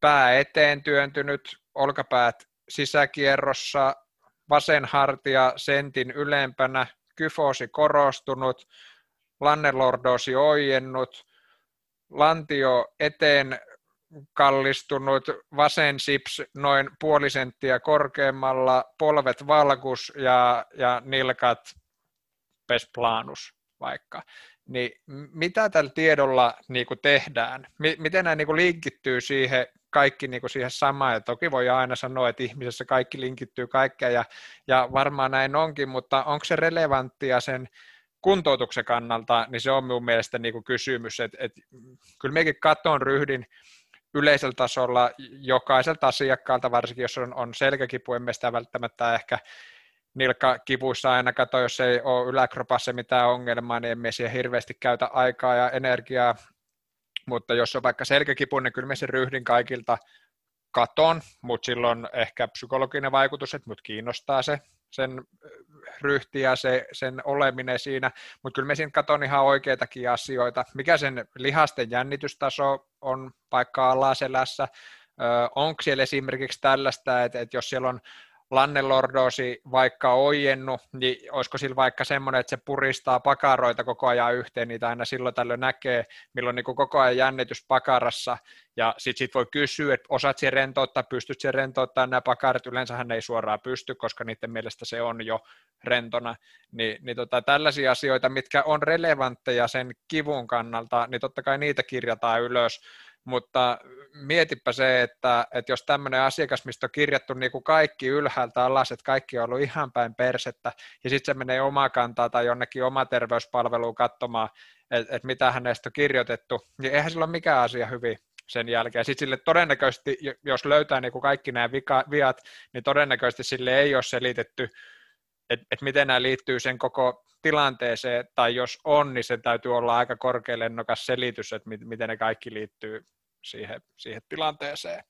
pää eteen työntynyt, olkapäät sisäkierrossa, vasen hartia sentin ylempänä, kyfoosi korostunut, lannelordoosi ojennut, lantio eteen kallistunut, vasen sips noin puoli senttiä korkeammalla, polvet valgus ja, ja nilkat pesplanus vaikka. Niin mitä tällä tiedolla niin kuin tehdään? Miten nämä niin kuin linkittyy siihen kaikki niin kuin siihen samaan, ja toki voi aina sanoa, että ihmisessä kaikki linkittyy kaikkeen, ja, ja varmaan näin onkin, mutta onko se relevanttia sen kuntoutuksen kannalta, niin se on minun mielestä niin kuin kysymys, että, että kyllä mekin katon ryhdin yleisellä tasolla jokaiselta asiakkaalta, varsinkin jos on, on selkäkipu, emme sitä välttämättä ehkä nilkkakivuissa aina kato, jos ei ole yläkropassa mitään ongelmaa, niin emme siihen hirveästi käytä aikaa ja energiaa, mutta jos on vaikka selkäkipu, niin kyllä me sen ryhdin kaikilta katon, mutta silloin ehkä psykologinen vaikutus, että mut kiinnostaa se sen ryhti ja se, sen oleminen siinä, mutta kyllä me siinä katon ihan oikeitakin asioita. Mikä sen lihasten jännitystaso on vaikka alaselässä, onko siellä esimerkiksi tällaista, että, että jos siellä on lannelordoosi vaikka ojennut, niin olisiko sillä vaikka semmoinen, että se puristaa pakaroita koko ajan yhteen, niitä aina silloin tällöin näkee, milloin niin koko ajan jännitys pakarassa, ja sitten sit voi kysyä, että osaat siihen rentouttaa, pystyt siihen rentouttaa nämä pakarit, yleensä hän ei suoraan pysty, koska niiden mielestä se on jo rentona, Ni, niin tota, tällaisia asioita, mitkä on relevantteja sen kivun kannalta, niin totta kai niitä kirjataan ylös, mutta mietipä se, että, että jos tämmöinen asiakas, mistä on kirjattu niin kuin kaikki ylhäältä alas, että kaikki on ollut ihan päin persettä, ja sitten se menee omaa kantaa tai jonnekin oma terveyspalveluun katsomaan, että, että mitä hänestä on kirjoitettu, niin eihän sillä ole mikään asia hyvin sen jälkeen. Sitten sille todennäköisesti, jos löytää niin kuin kaikki nämä vika, viat, niin todennäköisesti sille ei ole selitetty, että et miten nämä liittyy sen koko tilanteeseen, tai jos on, niin se täytyy olla aika korkealennokas selitys, että miten ne kaikki liittyy siihen, siihen tilanteeseen.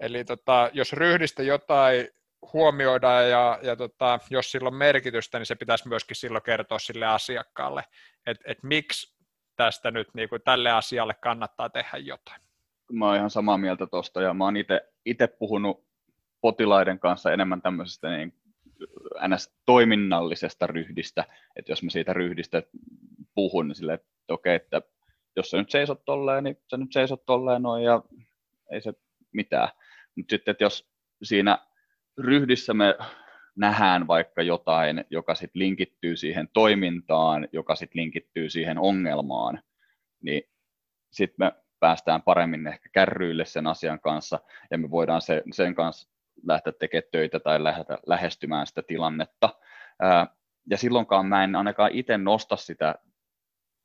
Eli tota, jos ryhdistä jotain huomioidaan ja, ja tota, jos sillä on merkitystä, niin se pitäisi myöskin silloin kertoa sille asiakkaalle, että et miksi tästä nyt niin kuin tälle asialle kannattaa tehdä jotain. Mä oon ihan samaa mieltä tuosta ja mä oon itse puhunut potilaiden kanssa enemmän tämmöisestä niin ns. toiminnallisesta ryhdistä, että jos mä siitä ryhdistä puhun, niin sille, että okei, okay, että jos sä nyt seisot tolleen, niin sä nyt seisot tolleen noin ja ei se mitään. Mutta sitten, että jos siinä ryhdissä me nähdään vaikka jotain, joka sitten linkittyy siihen toimintaan, joka sitten linkittyy siihen ongelmaan, niin sitten me päästään paremmin ehkä kärryille sen asian kanssa ja me voidaan se, sen kanssa lähteä tekemään töitä tai lähteä lähestymään sitä tilannetta. ja silloinkaan mä en ainakaan itse nosta sitä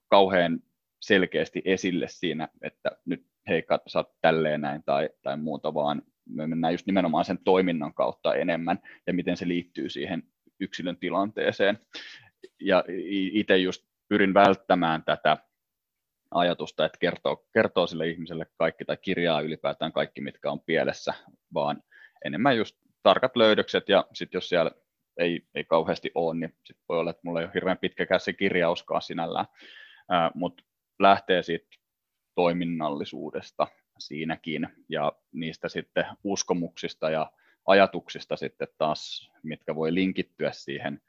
kauhean selkeästi esille siinä, että nyt hei, sä oot tälleen näin tai, tai muuta, vaan me mennään just nimenomaan sen toiminnan kautta enemmän ja miten se liittyy siihen yksilön tilanteeseen. Ja itse just pyrin välttämään tätä ajatusta, että kertoo, kertoo sille ihmiselle kaikki tai kirjaa ylipäätään kaikki, mitkä on pielessä, vaan enemmän just tarkat löydökset ja sitten jos siellä ei, ei kauheasti ole, niin sit voi olla, että mulla ei ole hirveän pitkäkään se kirjauskaan sinällään, mutta lähtee siitä toiminnallisuudesta siinäkin ja niistä sitten uskomuksista ja ajatuksista sitten taas, mitkä voi linkittyä siihen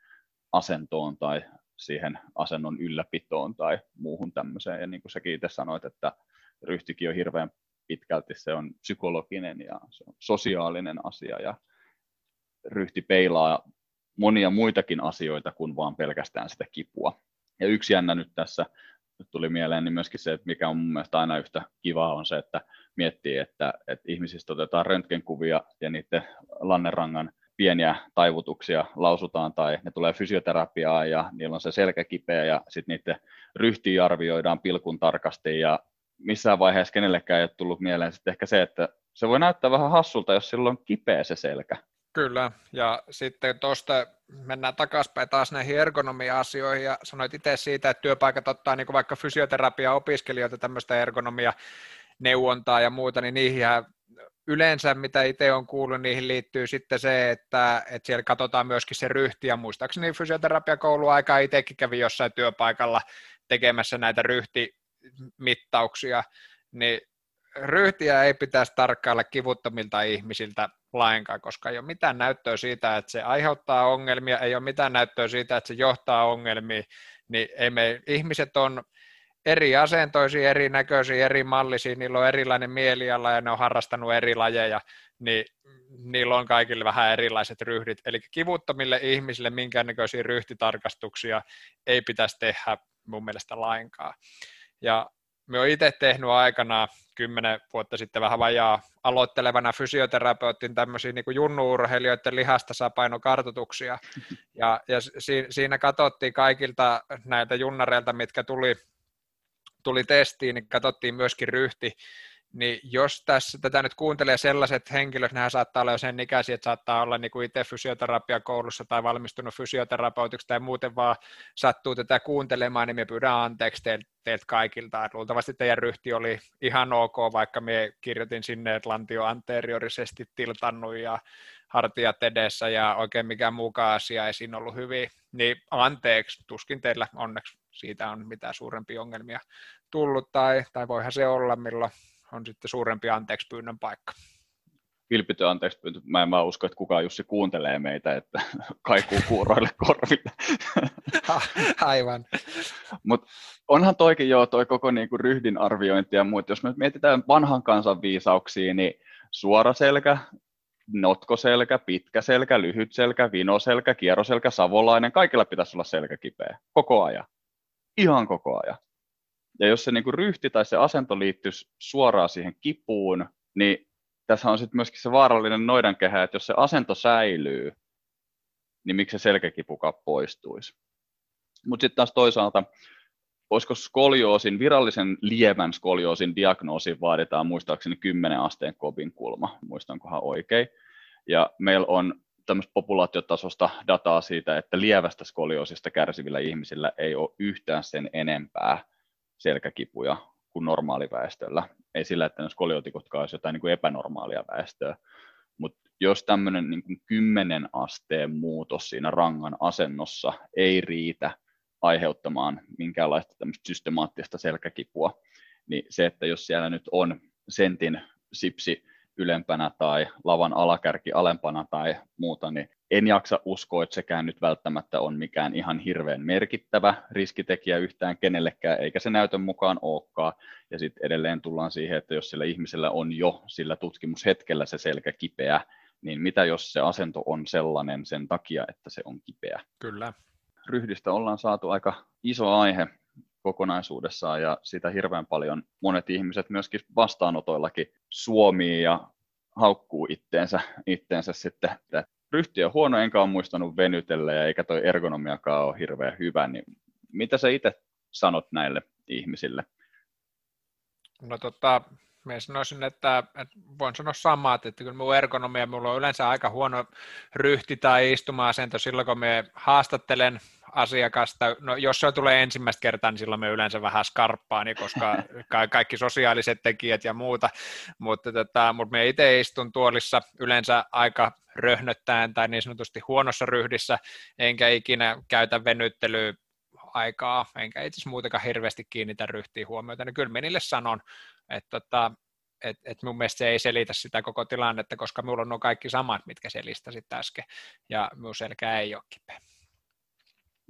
asentoon tai siihen asennon ylläpitoon tai muuhun tämmöiseen. Ja niin kuin säkin itse sanoit, että ryhtikin on hirveän pitkälti se on psykologinen ja se on sosiaalinen asia ja ryhti peilaa monia muitakin asioita kuin vaan pelkästään sitä kipua. Ja yksi jännä nyt tässä nyt tuli mieleen, niin myöskin se, mikä on mun mielestä aina yhtä kivaa, on se, että miettii, että, että ihmisistä otetaan röntgenkuvia ja niiden lannerangan pieniä taivutuksia lausutaan tai ne tulee fysioterapiaa ja niillä on se selkä kipeä ja sitten niiden ryhtiä arvioidaan pilkun tarkasti ja missään vaiheessa kenellekään ei ole tullut mieleen sitten ehkä se, että se voi näyttää vähän hassulta, jos silloin on kipeä se selkä. Kyllä, ja sitten tuosta mennään takaspäin taas näihin ergonomia-asioihin, ja sanoit itse siitä, että työpaikat ottaa niin vaikka fysioterapia-opiskelijoita tämmöistä ergonomia-neuvontaa ja muuta, niin niihin yleensä, mitä itse on kuullut, niihin liittyy sitten se, että, että siellä katsotaan myöskin se ryhti, ja muistaakseni fysioterapiakoulu aika itsekin kävi jossain työpaikalla tekemässä näitä ryhtimittauksia, niin ryhtiä ei pitäisi tarkkailla kivuttomilta ihmisiltä lainkaan, koska ei ole mitään näyttöä siitä, että se aiheuttaa ongelmia, ei ole mitään näyttöä siitä, että se johtaa ongelmiin, niin ei me, ihmiset on eri asentoisia, erinäköisiä, eri mallisia, niillä on erilainen mieliala ja ne on harrastanut eri lajeja, niin niillä on kaikille vähän erilaiset ryhdit. Eli kivuttomille ihmisille minkäännäköisiä ryhtitarkastuksia ei pitäisi tehdä mun mielestä lainkaan. Ja me on itse tehnyt aikanaan kymmenen vuotta sitten vähän vajaa aloittelevana fysioterapeutin tämmöisiä niin kuin junnuurheilijoiden lihastasapainokartoituksia. Ja, ja si, siinä katsottiin kaikilta näiltä junnareilta, mitkä tuli, tuli testiin, niin katsottiin myöskin ryhti niin jos tässä tätä nyt kuuntelee sellaiset henkilöt, nämä saattaa olla jo sen ikäisiä, että saattaa olla niin kuin itse fysioterapiakoulussa tai valmistunut fysioterapeutiksi tai muuten vaan sattuu tätä kuuntelemaan, niin me pyydän anteeksi teiltä, teiltä kaikilta. Luultavasti teidän ryhti oli ihan ok, vaikka me kirjoitin sinne, että lantio anteriorisesti tiltannut ja hartiat edessä ja oikein mikään muukaan asia ei siinä ollut hyvin, niin anteeksi, tuskin teillä onneksi siitä on mitään suurempia ongelmia tullut, tai, tai voihan se olla, milloin on sitten suurempi anteeksi pyynnön paikka. Vilpitön anteeksi pyyntö. Mä en mä usko, että kukaan Jussi kuuntelee meitä, että (laughs) kaikuu kuuroille korville. (laughs) Aivan. Mutta onhan toikin jo toi koko niinku ryhdin arviointi ja muut. Jos me mietitään vanhan kansan viisauksia, niin suora selkä, notkoselkä, pitkä selkä, lyhyt selkä, vinoselkä, kierroselkä, savolainen, kaikilla pitäisi olla selkä kipeä. Koko ajan. Ihan koko ajan. Ja jos se niin kuin ryhti tai se asento liittyisi suoraan siihen kipuun, niin tässä on sitten myöskin se vaarallinen noidankehä, että jos se asento säilyy, niin miksi se selkäkipukaan poistuisi. Mutta sitten taas toisaalta, olisiko skolioosin, virallisen lievän skolioosin diagnoosin vaaditaan muistaakseni 10 asteen kobin kulma, muistankohan oikein. Ja meillä on tämmöistä populaatiotasosta dataa siitä, että lievästä skolioosista kärsivillä ihmisillä ei ole yhtään sen enempää selkäkipuja kuin normaaliväestöllä. Ei sillä, että ne skoliootikotkaan olisi jotain niin kuin epänormaalia väestöä, mutta jos tämmöinen niin kuin 10 asteen muutos siinä rangan asennossa ei riitä aiheuttamaan minkäänlaista tämmöistä systemaattista selkäkipua, niin se, että jos siellä nyt on sentin sipsi ylempänä tai lavan alakärki alempana tai muuta, niin en jaksa uskoa, että sekään nyt välttämättä on mikään ihan hirveän merkittävä riskitekijä yhtään kenellekään, eikä se näytön mukaan olekaan. Ja sitten edelleen tullaan siihen, että jos sillä ihmisellä on jo sillä tutkimushetkellä se selkä kipeä, niin mitä jos se asento on sellainen sen takia, että se on kipeä? Kyllä. Ryhdistä ollaan saatu aika iso aihe kokonaisuudessaan ja sitä hirveän paljon monet ihmiset myöskin vastaanotoillakin suomii ja haukkuu itteensä, itteensä sitten, että ryhti on huono, enkä ole muistanut venytellä ja eikä toi ergonomiakaan ole hirveän hyvä, niin mitä sä itse sanot näille ihmisille? No tota, Mä sanoisin, että, että voin sanoa samaa, että kyllä mun ergonomia, mulla on yleensä aika huono ryhti tai istuma-asento silloin, kun me haastattelen asiakasta. No, jos se tulee ensimmäistä kertaa, niin silloin me yleensä vähän skarppaan, niin koska kaikki sosiaaliset tekijät ja muuta, mutta, tota, mutta me itse istun tuolissa yleensä aika röhnöttäen tai niin sanotusti huonossa ryhdissä, enkä ikinä käytä venyttelyä aikaa, enkä itse asiassa muutenkaan hirveästi kiinnitä ryhtiin huomiota, niin kyllä mä niille sanon, että tota, et, et mun mielestä se ei selitä sitä koko tilannetta, koska minulla on nuo kaikki samat, mitkä se listasit äsken, ja minun selkä ei ole kipeä.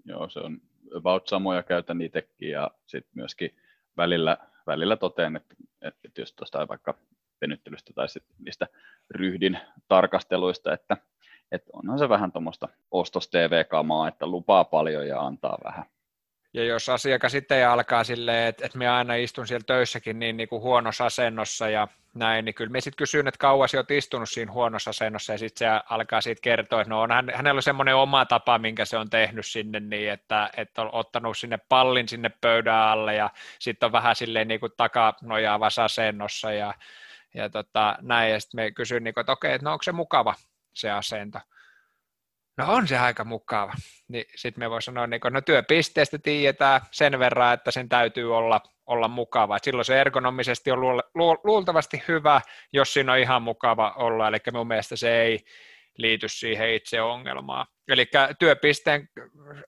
Joo, se on about samoja käytän itsekin, ja sitten myöskin välillä, välillä toteen, että, että jos tuosta vaikka venyttelystä tai sitten niistä ryhdin tarkasteluista, että, että onhan se vähän tuommoista ostos TV-kamaa, että lupaa paljon ja antaa vähän. Ja jos asiakas sitten alkaa silleen, että, että minä aina istun siellä töissäkin niin, niin kuin huonossa asennossa ja näin, niin kyllä me sitten kysyn, että kauas olet istunut siinä huonossa asennossa ja sitten se alkaa siitä kertoa, että no on hänellä on semmoinen oma tapa, minkä se on tehnyt sinne niin, että, että on ottanut sinne pallin sinne pöydän alle ja sitten on vähän silleen niin kuin takanojaavassa asennossa ja, ja tota, näin. Ja sitten me kysyn, niin kuin, että okei, että no onko se mukava se asento no on se aika mukava. Niin sitten me voi sanoa, niin kun, no työpisteestä tiedetään sen verran, että sen täytyy olla, olla mukava. Et silloin se ergonomisesti on lu, lu, luultavasti hyvä, jos siinä on ihan mukava olla. Eli mun mielestä se ei liity siihen itse ongelmaan. Eli työpisteen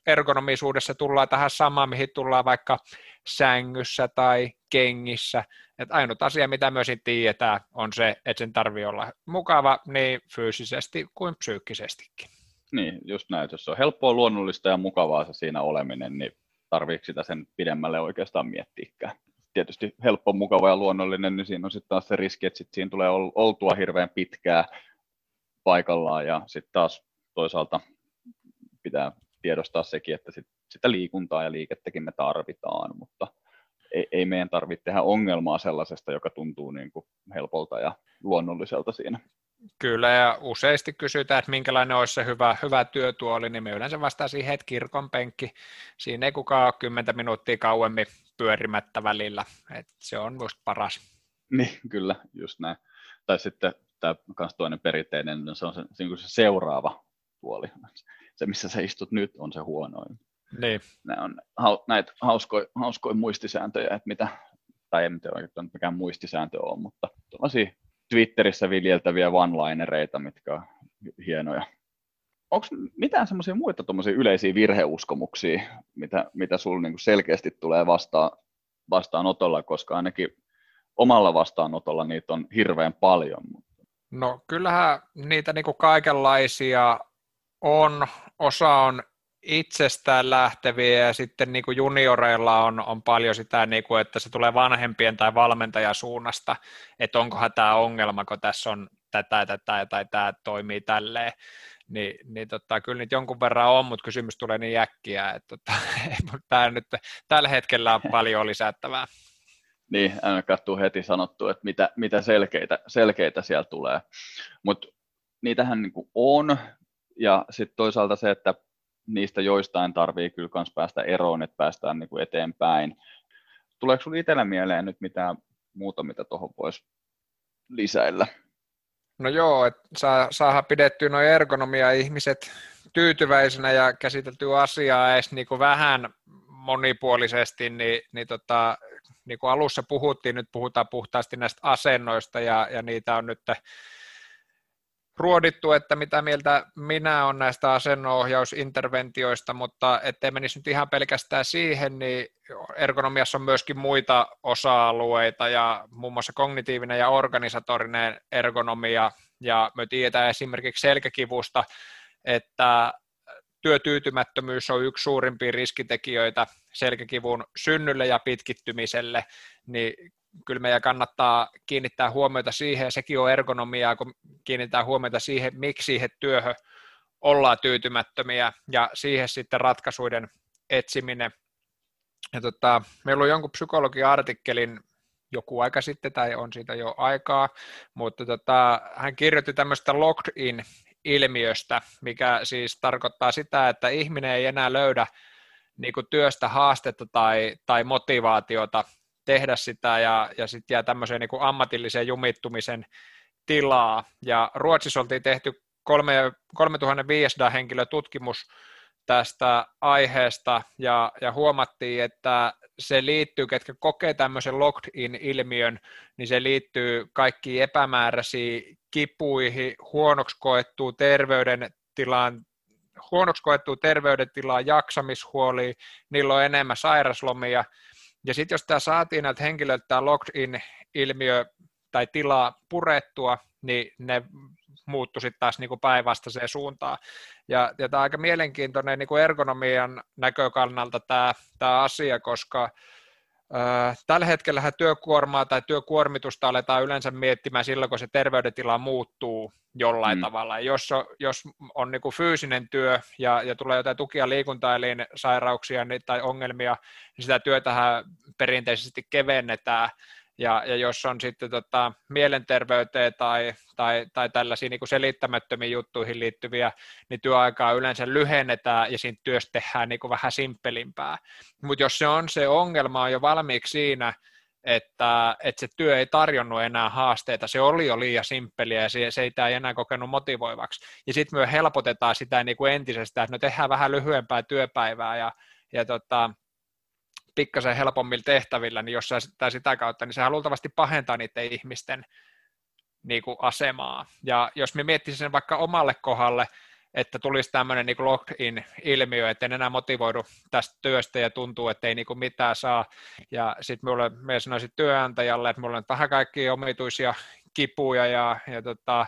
ergonomisuudessa tullaan tähän samaan, mihin tullaan vaikka sängyssä tai kengissä. Et ainut asia, mitä myös tiedetään, on se, että sen tarvii olla mukava niin fyysisesti kuin psyykkisestikin. Niin, just näin. Jos se on helppoa, luonnollista ja mukavaa se siinä oleminen, niin tarviiko sitä sen pidemmälle oikeastaan miettiäkään. Tietysti helppo, mukava ja luonnollinen, niin siinä on sitten taas se riski, että sit siinä tulee oltua hirveän pitkää paikallaan ja sitten taas toisaalta pitää tiedostaa sekin, että sit, sitä liikuntaa ja liikettäkin me tarvitaan, mutta ei, ei meidän tarvitse tehdä ongelmaa sellaisesta, joka tuntuu niin kuin helpolta ja luonnolliselta siinä. Kyllä, ja useasti kysytään, että minkälainen olisi se hyvä, hyvä työtuoli, niin me yleensä vastaan siihen, että kirkon penkki. Siinä ei kukaan ole kymmentä minuuttia kauemmin pyörimättä välillä, että se on just paras. Niin, kyllä, just näin. Tai sitten tämä myös toinen perinteinen, niin se on se, se, se seuraava tuoli. Se, missä sä istut nyt, on se huonoin. Niin. Nämä on näitä hauskoja, hauskoja muistisääntöjä, että mitä, tai ei oikein mikään muistisääntö ole, mutta tuollaisia Twitterissä viljeltäviä one-linereita, mitkä on hienoja. Onko mitään semmoisia muita yleisiä virheuskomuksia, mitä, mitä sinulla niinku selkeästi tulee vastaan, vastaanotolla, koska ainakin omalla vastaanotolla niitä on hirveän paljon. No kyllähän niitä niinku kaikenlaisia on. Osa on itsestään lähteviä ja sitten niin kuin junioreilla on, on paljon sitä, niin kuin, että se tulee vanhempien tai valmentajan suunnasta, että onkohan tämä ongelma, kun tässä on tätä, tätä tai tämä toimii tälleen. niin, niin tota, kyllä nyt jonkun verran on, mutta kysymys tulee niin äkkiä, että tota, (laughs) tämä nyt tällä hetkellä on paljon lisättävää. Niin, ainakaan tuu heti sanottu, että mitä, mitä selkeitä, selkeitä siellä tulee. Mutta niitähän niin on, ja sitten toisaalta se, että niistä joistain tarvii kyllä myös päästä eroon, että päästään niin kuin eteenpäin. Tuleeko sinulle itsellä mieleen nyt mitään muuta, mitä tuohon voisi lisäillä? No joo, että saa, saadaan pidettyä noin ergonomia-ihmiset tyytyväisenä ja käsiteltyä asiaa edes niin kuin vähän monipuolisesti, niin, niin, tota, niin kuin alussa puhuttiin, nyt puhutaan puhtaasti näistä asennoista ja, ja niitä on nyt ruodittu, että mitä mieltä minä olen näistä asennohjausinterventioista, mutta ettei menisi nyt ihan pelkästään siihen, niin ergonomiassa on myöskin muita osa-alueita ja muun muassa kognitiivinen ja organisatorinen ergonomia. Ja me tiedetään esimerkiksi selkäkivusta, että työtyytymättömyys on yksi suurimpia riskitekijöitä selkäkivun synnylle ja pitkittymiselle, niin kyllä meidän kannattaa kiinnittää huomiota siihen, ja sekin on ergonomiaa, kun kiinnittää huomiota siihen, miksi siihen työhön ollaan tyytymättömiä, ja siihen sitten ratkaisuiden etsiminen. Ja tota, meillä on jonkun psykologian artikkelin joku aika sitten, tai on siitä jo aikaa, mutta tota, hän kirjoitti tämmöistä locked in ilmiöstä, mikä siis tarkoittaa sitä, että ihminen ei enää löydä niin kuin työstä haastetta tai, tai motivaatiota tehdä sitä ja, ja sitten jää tämmöiseen niin kuin ammatilliseen jumittumisen tilaa. Ja Ruotsissa oltiin tehty 3500 henkilötutkimus tästä aiheesta ja, ja huomattiin, että se liittyy, ketkä kokee tämmöisen locked-in-ilmiön, niin se liittyy kaikkiin epämääräisiin kipuihin, huonoksi koettuun terveydentilaan, huonoksi koettuun terveydentilaan, jaksamishuoliin, niillä on enemmän sairaslomia, ja sitten jos tämä saatiin näiltä henkilöiltä tämä locked-in-ilmiö tai tila purettua, niin ne muuttui sitten taas niin päinvastaiseen suuntaan. Ja, ja tämä on aika mielenkiintoinen niin kuin ergonomian näkökannalta tämä, tämä asia, koska Tällä hetkellä työkuormaa tai työkuormitusta aletaan yleensä miettimään silloin, kun se terveydentila muuttuu jollain mm. tavalla. Jos on, jos on niin kuin fyysinen työ ja, ja tulee jotain tukia liikuntaelin sairauksia niin, tai ongelmia, niin sitä työtähän perinteisesti kevennetään, ja, ja jos on sitten tota, mielenterveyteen tai, tai, tai tällaisiin niin selittämättömiin juttuihin liittyviä, niin työaikaa yleensä lyhennetään ja siinä työstä tehdään niin kuin vähän simppelimpää. Mutta jos se on se ongelma on jo valmiiksi siinä, että, että se työ ei tarjonnut enää haasteita, se oli jo liian simppeliä ja se, se ei, ei enää kokenut motivoivaksi. Ja sitten me helpotetaan sitä niin kuin entisestään, että no tehdään vähän lyhyempää työpäivää ja, ja tota, pikkasen helpommilla tehtävillä, niin jos sä sitä kautta, niin sehän luultavasti pahentaa niiden ihmisten niin kuin asemaa. Ja jos me miettisimme sen vaikka omalle kohdalle, että tulisi tämmöinen niin lock-in-ilmiö, että en enää motivoidu tästä työstä ja tuntuu, että ei niin kuin mitään saa. Ja sitten minulle, me sanoisin työnantajalle, että minulla on vähän kaikkia omituisia kipuja ja, ja tota,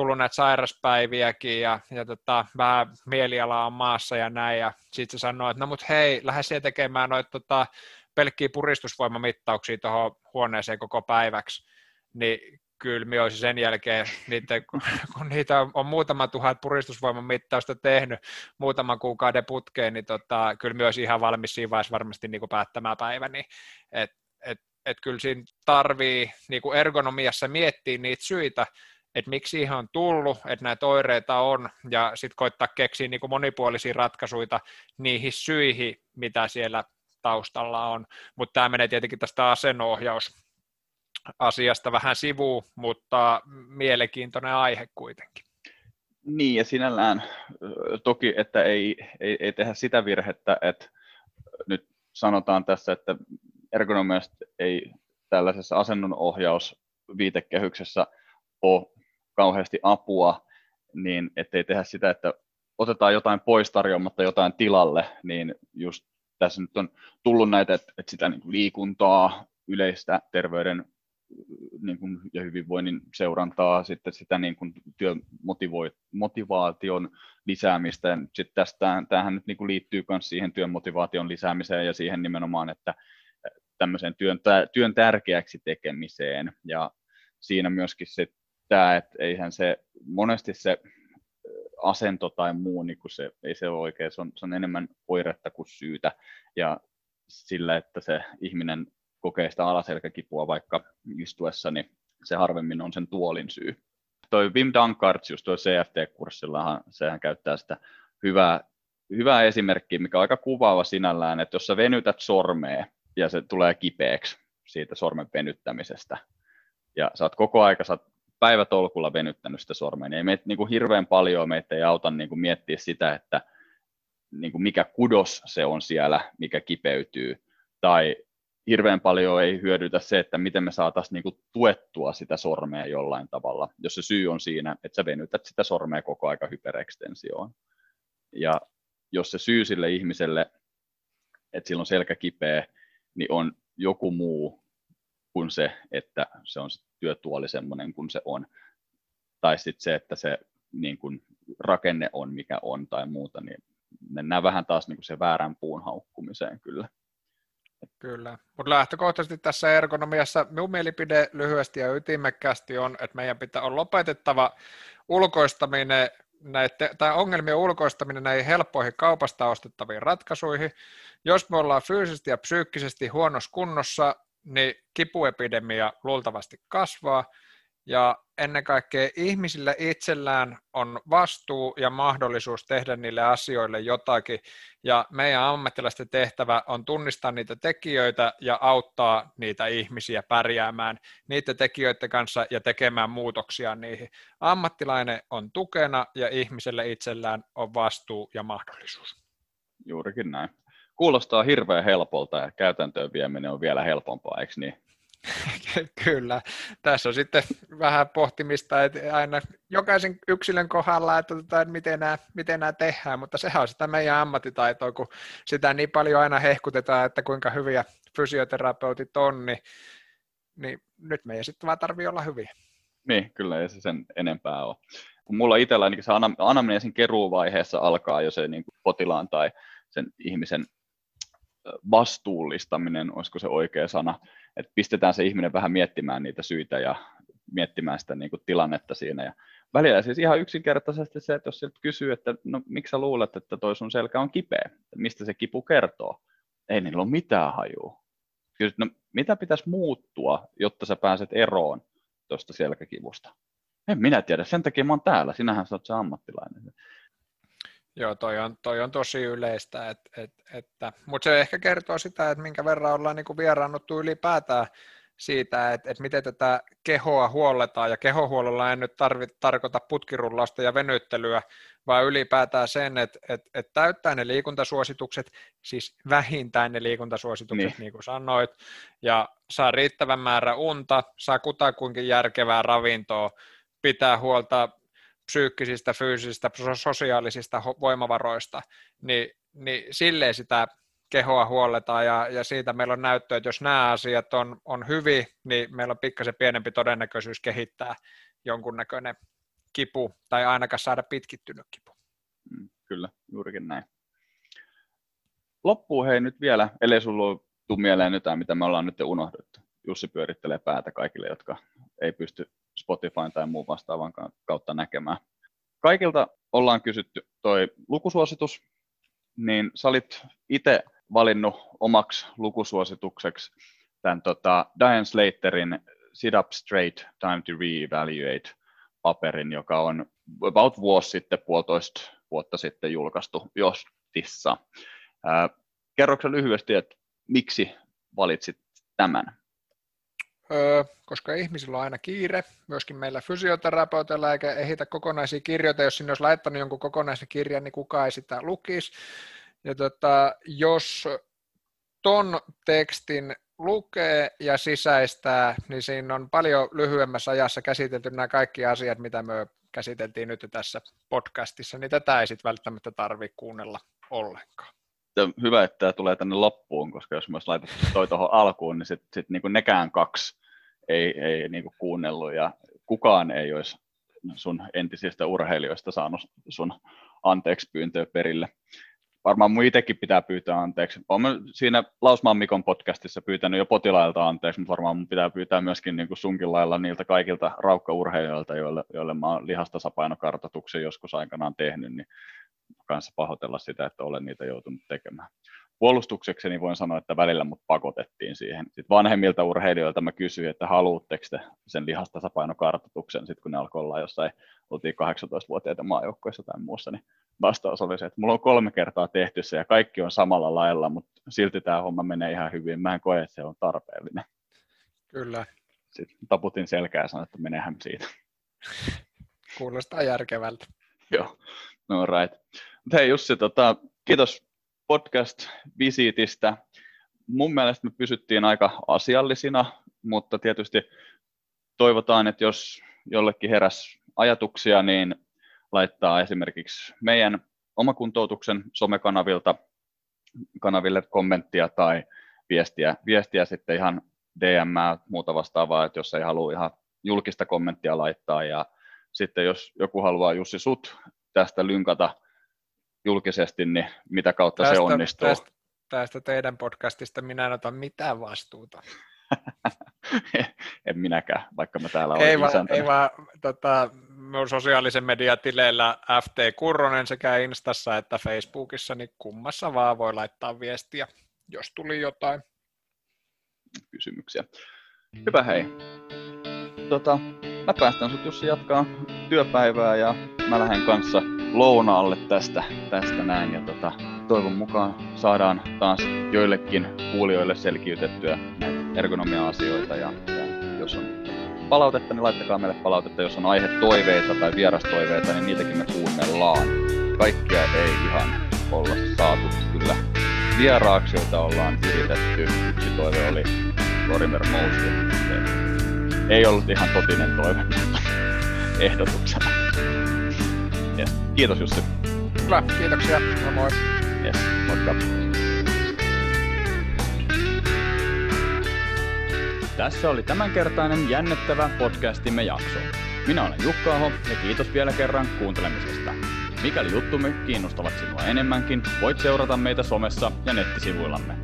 tullut näitä sairaspäiviäkin ja, ja tota, vähän mieliala on maassa ja näin, ja sitten se sanoo, että no mut hei, lähde siellä tekemään noita tota, pelkkiä puristusvoimamittauksia tuohon huoneeseen koko päiväksi, niin kyllä minä olisin sen jälkeen, niitä, (laughs) kun niitä on, muutama tuhat puristusvoimamittausta tehnyt muutaman kuukauden putkeen, niin tota, kyllä minä olisin ihan valmis siinä vaiheessa varmasti niin kuin päättämään päiväni. Niin et, et, et kyllä siinä tarvii niin kuin ergonomiassa miettiä niitä syitä, että miksi ihan tullut, että näitä oireita on, ja sitten koittaa keksiä niin kuin monipuolisia ratkaisuja niihin syihin, mitä siellä taustalla on. Mutta tämä menee tietenkin tästä asennohjaus asiasta vähän sivuun, mutta mielenkiintoinen aihe kuitenkin. Niin, ja sinällään toki, että ei, ei, ei tehdä sitä virhettä, että nyt sanotaan tässä, että ergonomiasta ei tällaisessa asennonohjaus viitekehyksessä ole kauheasti apua, niin ettei tehdä sitä, että otetaan jotain pois tarjoamatta jotain tilalle, niin just tässä nyt on tullut näitä, että, sitä niin kuin liikuntaa, yleistä terveyden niin kuin, ja hyvinvoinnin seurantaa, sitten sitä niin kuin, työmotivaation lisäämistä. Sitten tästä, tämähän nyt niin kuin liittyy myös siihen työmotivaation lisäämiseen ja siihen nimenomaan, että tämmöiseen työn, työn tärkeäksi tekemiseen. Ja siinä myöskin sit tämä, että eihän se monesti se asento tai muu, niin kun se, ei se ole oikein, se on, se on enemmän oiretta kuin syytä, ja sillä, että se ihminen kokee sitä alaselkäkipua vaikka istuessa, niin se harvemmin on sen tuolin syy. Toi Wim Dankarts, just tuo CFT-kurssillahan, sehän käyttää sitä hyvää, hyvää esimerkkiä, mikä on aika kuvaava sinällään, että jos sä venytät sormea ja se tulee kipeäksi siitä sormen venyttämisestä, ja sä oot koko aika, sä oot päivätolkulla venyttänyt sitä sormea, niin ei meitä niin kuin hirveän paljon meitä ei auta niin kuin miettiä sitä, että niin kuin mikä kudos se on siellä, mikä kipeytyy, tai hirveän paljon ei hyödytä se, että miten me saataisiin niin tuettua sitä sormea jollain tavalla, jos se syy on siinä, että sä venytät sitä sormea koko aika hyperekstensioon. Ja jos se syy sille ihmiselle, että sillä on selkä kipeä, niin on joku muu kuin se, että se on se työtuoli semmoinen kuin se on. Tai sitten se, että se niin kuin rakenne on mikä on tai muuta, niin mennään vähän taas niin kuin se väärän puun haukkumiseen kyllä. Kyllä, mutta lähtökohtaisesti tässä ergonomiassa minun mielipide lyhyesti ja ytimekkäästi on, että meidän pitää olla lopetettava ulkoistaminen näitä, tai ongelmien ulkoistaminen näihin helppoihin kaupasta ostettaviin ratkaisuihin. Jos me ollaan fyysisesti ja psyykkisesti huonossa kunnossa, niin kipuepidemia luultavasti kasvaa, ja ennen kaikkea ihmisillä itsellään on vastuu ja mahdollisuus tehdä niille asioille jotakin, ja meidän ammattilaisten tehtävä on tunnistaa niitä tekijöitä ja auttaa niitä ihmisiä pärjäämään niiden tekijöiden kanssa ja tekemään muutoksia niihin. Ammattilainen on tukena ja ihmiselle itsellään on vastuu ja mahdollisuus. Juurikin näin. Kuulostaa hirveän helpolta ja käytäntöön vieminen on vielä helpompaa, eikö niin? (laughs) Kyllä. Tässä on sitten vähän pohtimista, että aina jokaisen yksilön kohdalla, että, tota, että miten, nämä, miten nämä tehdään, mutta sehän on sitä meidän ammattitaitoa, kun sitä niin paljon aina hehkutetaan, että kuinka hyviä fysioterapeutit on, niin, niin nyt meidän sitten vaan tarvii olla hyviä. Niin, kyllä ei se sen enempää ole. Kun mulla itsellä ainakin se anamneesin keruuvaiheessa alkaa jo se niin potilaan tai sen ihmisen vastuullistaminen, olisiko se oikea sana, että pistetään se ihminen vähän miettimään niitä syitä ja miettimään sitä niin kuin tilannetta siinä. Ja välillä siis ihan yksinkertaisesti se, että jos siltä kysyy, että no miksi sä luulet, että toi sun selkä on kipeä, mistä se kipu kertoo, ei niillä ole mitään hajua. Kysyt, no mitä pitäisi muuttua, jotta sä pääset eroon tuosta selkäkivusta? En minä tiedä, sen takia mä oon täällä, sinähän sä oot se ammattilainen. Joo, toi on, toi on tosi yleistä, et, et, että, mutta se ehkä kertoo sitä, että minkä verran ollaan niin vieraannuttu ylipäätään siitä, että, että miten tätä kehoa huolletaan, ja kehohuollolla en nyt tarvi, tarkoita putkirullausta ja venyttelyä, vaan ylipäätään sen, että, että, että täyttää ne liikuntasuositukset, siis vähintään ne liikuntasuositukset, niin, niin kuin sanoit, ja saa riittävän määrä unta, saa kutakuinkin järkevää ravintoa, pitää huolta psyykkisistä, fyysisistä, sosiaalisista voimavaroista, niin, niin silleen sitä kehoa huolletaan ja, ja siitä meillä on näyttöä, että jos nämä asiat on, on hyvin, niin meillä on pikkasen pienempi todennäköisyys kehittää jonkunnäköinen kipu tai ainakaan saada pitkittynyt kipu. Mm, kyllä, juurikin näin. Loppuu hei nyt vielä, ellei sulla tule mieleen jotain, mitä me ollaan nyt unohdettu. Jussi pyörittelee päätä kaikille, jotka ei pysty Spotify tai muun vastaavan kautta näkemään. Kaikilta ollaan kysytty toi lukusuositus, niin sä olit itse valinnut omaksi lukusuositukseksi tämän tota, Diane Slaterin Sit Up Straight, Time to Reevaluate paperin, joka on about vuosi sitten, puolitoista vuotta sitten julkaistu Jostissa. Kerroksä lyhyesti, että miksi valitsit tämän? Koska ihmisillä on aina kiire, myöskin meillä fysioterapeutilla, eikä ehitä kokonaisia kirjoita, jos sinne olisi laittanut jonkun kokonaisen kirjan, niin kukaan ei sitä lukisi. Ja tota, jos ton tekstin lukee ja sisäistää, niin siinä on paljon lyhyemmässä ajassa käsitelty nämä kaikki asiat, mitä me käsiteltiin nyt tässä podcastissa, niin tätä ei sitten välttämättä tarvitse kuunnella ollenkaan. Hyvä, että tämä tulee tänne loppuun, koska jos myös laitat toi tuohon alkuun, niin sitten sit niinku nekään kaksi ei, ei niinku kuunnellut ja kukaan ei olisi sun entisistä urheilijoista saanut sun anteeksi pyyntöä perille. varmaan mun itsekin pitää pyytää anteeksi. Olen siinä Lausmaan Mikon podcastissa pyytänyt jo potilailta anteeksi, mutta varmaan mun pitää pyytää myöskin niin kuin sunkin lailla niiltä kaikilta raukkaurheilijoilta, joille, joille mä oon lihastasapainokartoituksen joskus aikanaan tehnyt, niin kanssa pahoitella sitä, että olen niitä joutunut tekemään. Puolustuksekseni voin sanoa, että välillä mut pakotettiin siihen. Sitten vanhemmilta urheilijoilta mä kysyin, että haluatteko te sen lihastasapainokartoituksen, sitten kun ne alkoi olla jossain, oltiin 18-vuotiaita maajoukkoissa tai muussa, niin vastaus oli se, että mulla on kolme kertaa tehty se ja kaikki on samalla lailla, mutta silti tämä homma menee ihan hyvin. Mä en koe, että se on tarpeellinen. Kyllä. Sitten taputin selkää ja sanoin, että menehän siitä. Kuulostaa järkevältä. Joo, no right. Mutta hei Jussi, tota, kiitos podcast-visiitistä. Mun mielestä me pysyttiin aika asiallisina, mutta tietysti toivotaan, että jos jollekin heräs ajatuksia, niin laittaa esimerkiksi meidän omakuntoutuksen somekanavilta kanaville kommenttia tai viestiä, viestiä sitten ihan DM muuta vastaavaa, että jos ei halua ihan julkista kommenttia laittaa ja sitten jos joku haluaa Jussi sut tästä lynkata julkisesti, niin mitä kautta tästä, se onnistuu? Tästä, tästä teidän podcastista minä en ota mitään vastuuta. (laughs) en minäkään, vaikka mä täällä olen ei vaan, ei vaan tota, minun sosiaalisen median tileillä FT Kurronen sekä Instassa että Facebookissa, niin kummassa vaan voi laittaa viestiä, jos tuli jotain. Kysymyksiä. Hyvä hei. Tota, mä päästän sut Jussi jatkaa työpäivää ja mä lähden kanssa lounaalle tästä, tästä näin. Ja tota, toivon mukaan saadaan taas joillekin kuulijoille selkiytettyä näitä ergonomia-asioita. Ja, ja jos on palautetta, niin laittakaa meille palautetta. Jos on aihe toiveita tai vierastoiveita, niin niitäkin me kuunnellaan. Kaikkia ei ihan olla saatu kyllä vieraaksi, joita ollaan yritetty. Yksi toive oli Lorimer Moustin. Ei ollut ihan totinen toive, ehdotuksena. Kiitos Jussi. Hyvä, kiitoksia. No moi. Yes, moikka. Tässä oli tämänkertainen jännittävä podcastimme jakso. Minä olen Jukka Aho ja kiitos vielä kerran kuuntelemisesta. Mikäli juttumme kiinnostavat sinua enemmänkin, voit seurata meitä somessa ja nettisivuillamme.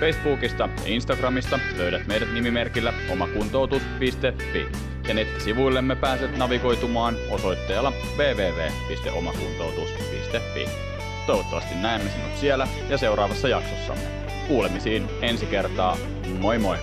Facebookista ja Instagramista löydät meidät nimimerkillä omakuntoutus.fi ja nettisivuillemme pääset navigoitumaan osoitteella www.omakuntoutus.fi. Toivottavasti näemme sinut siellä ja seuraavassa jaksossamme. Kuulemisiin ensi kertaa. Moi moi!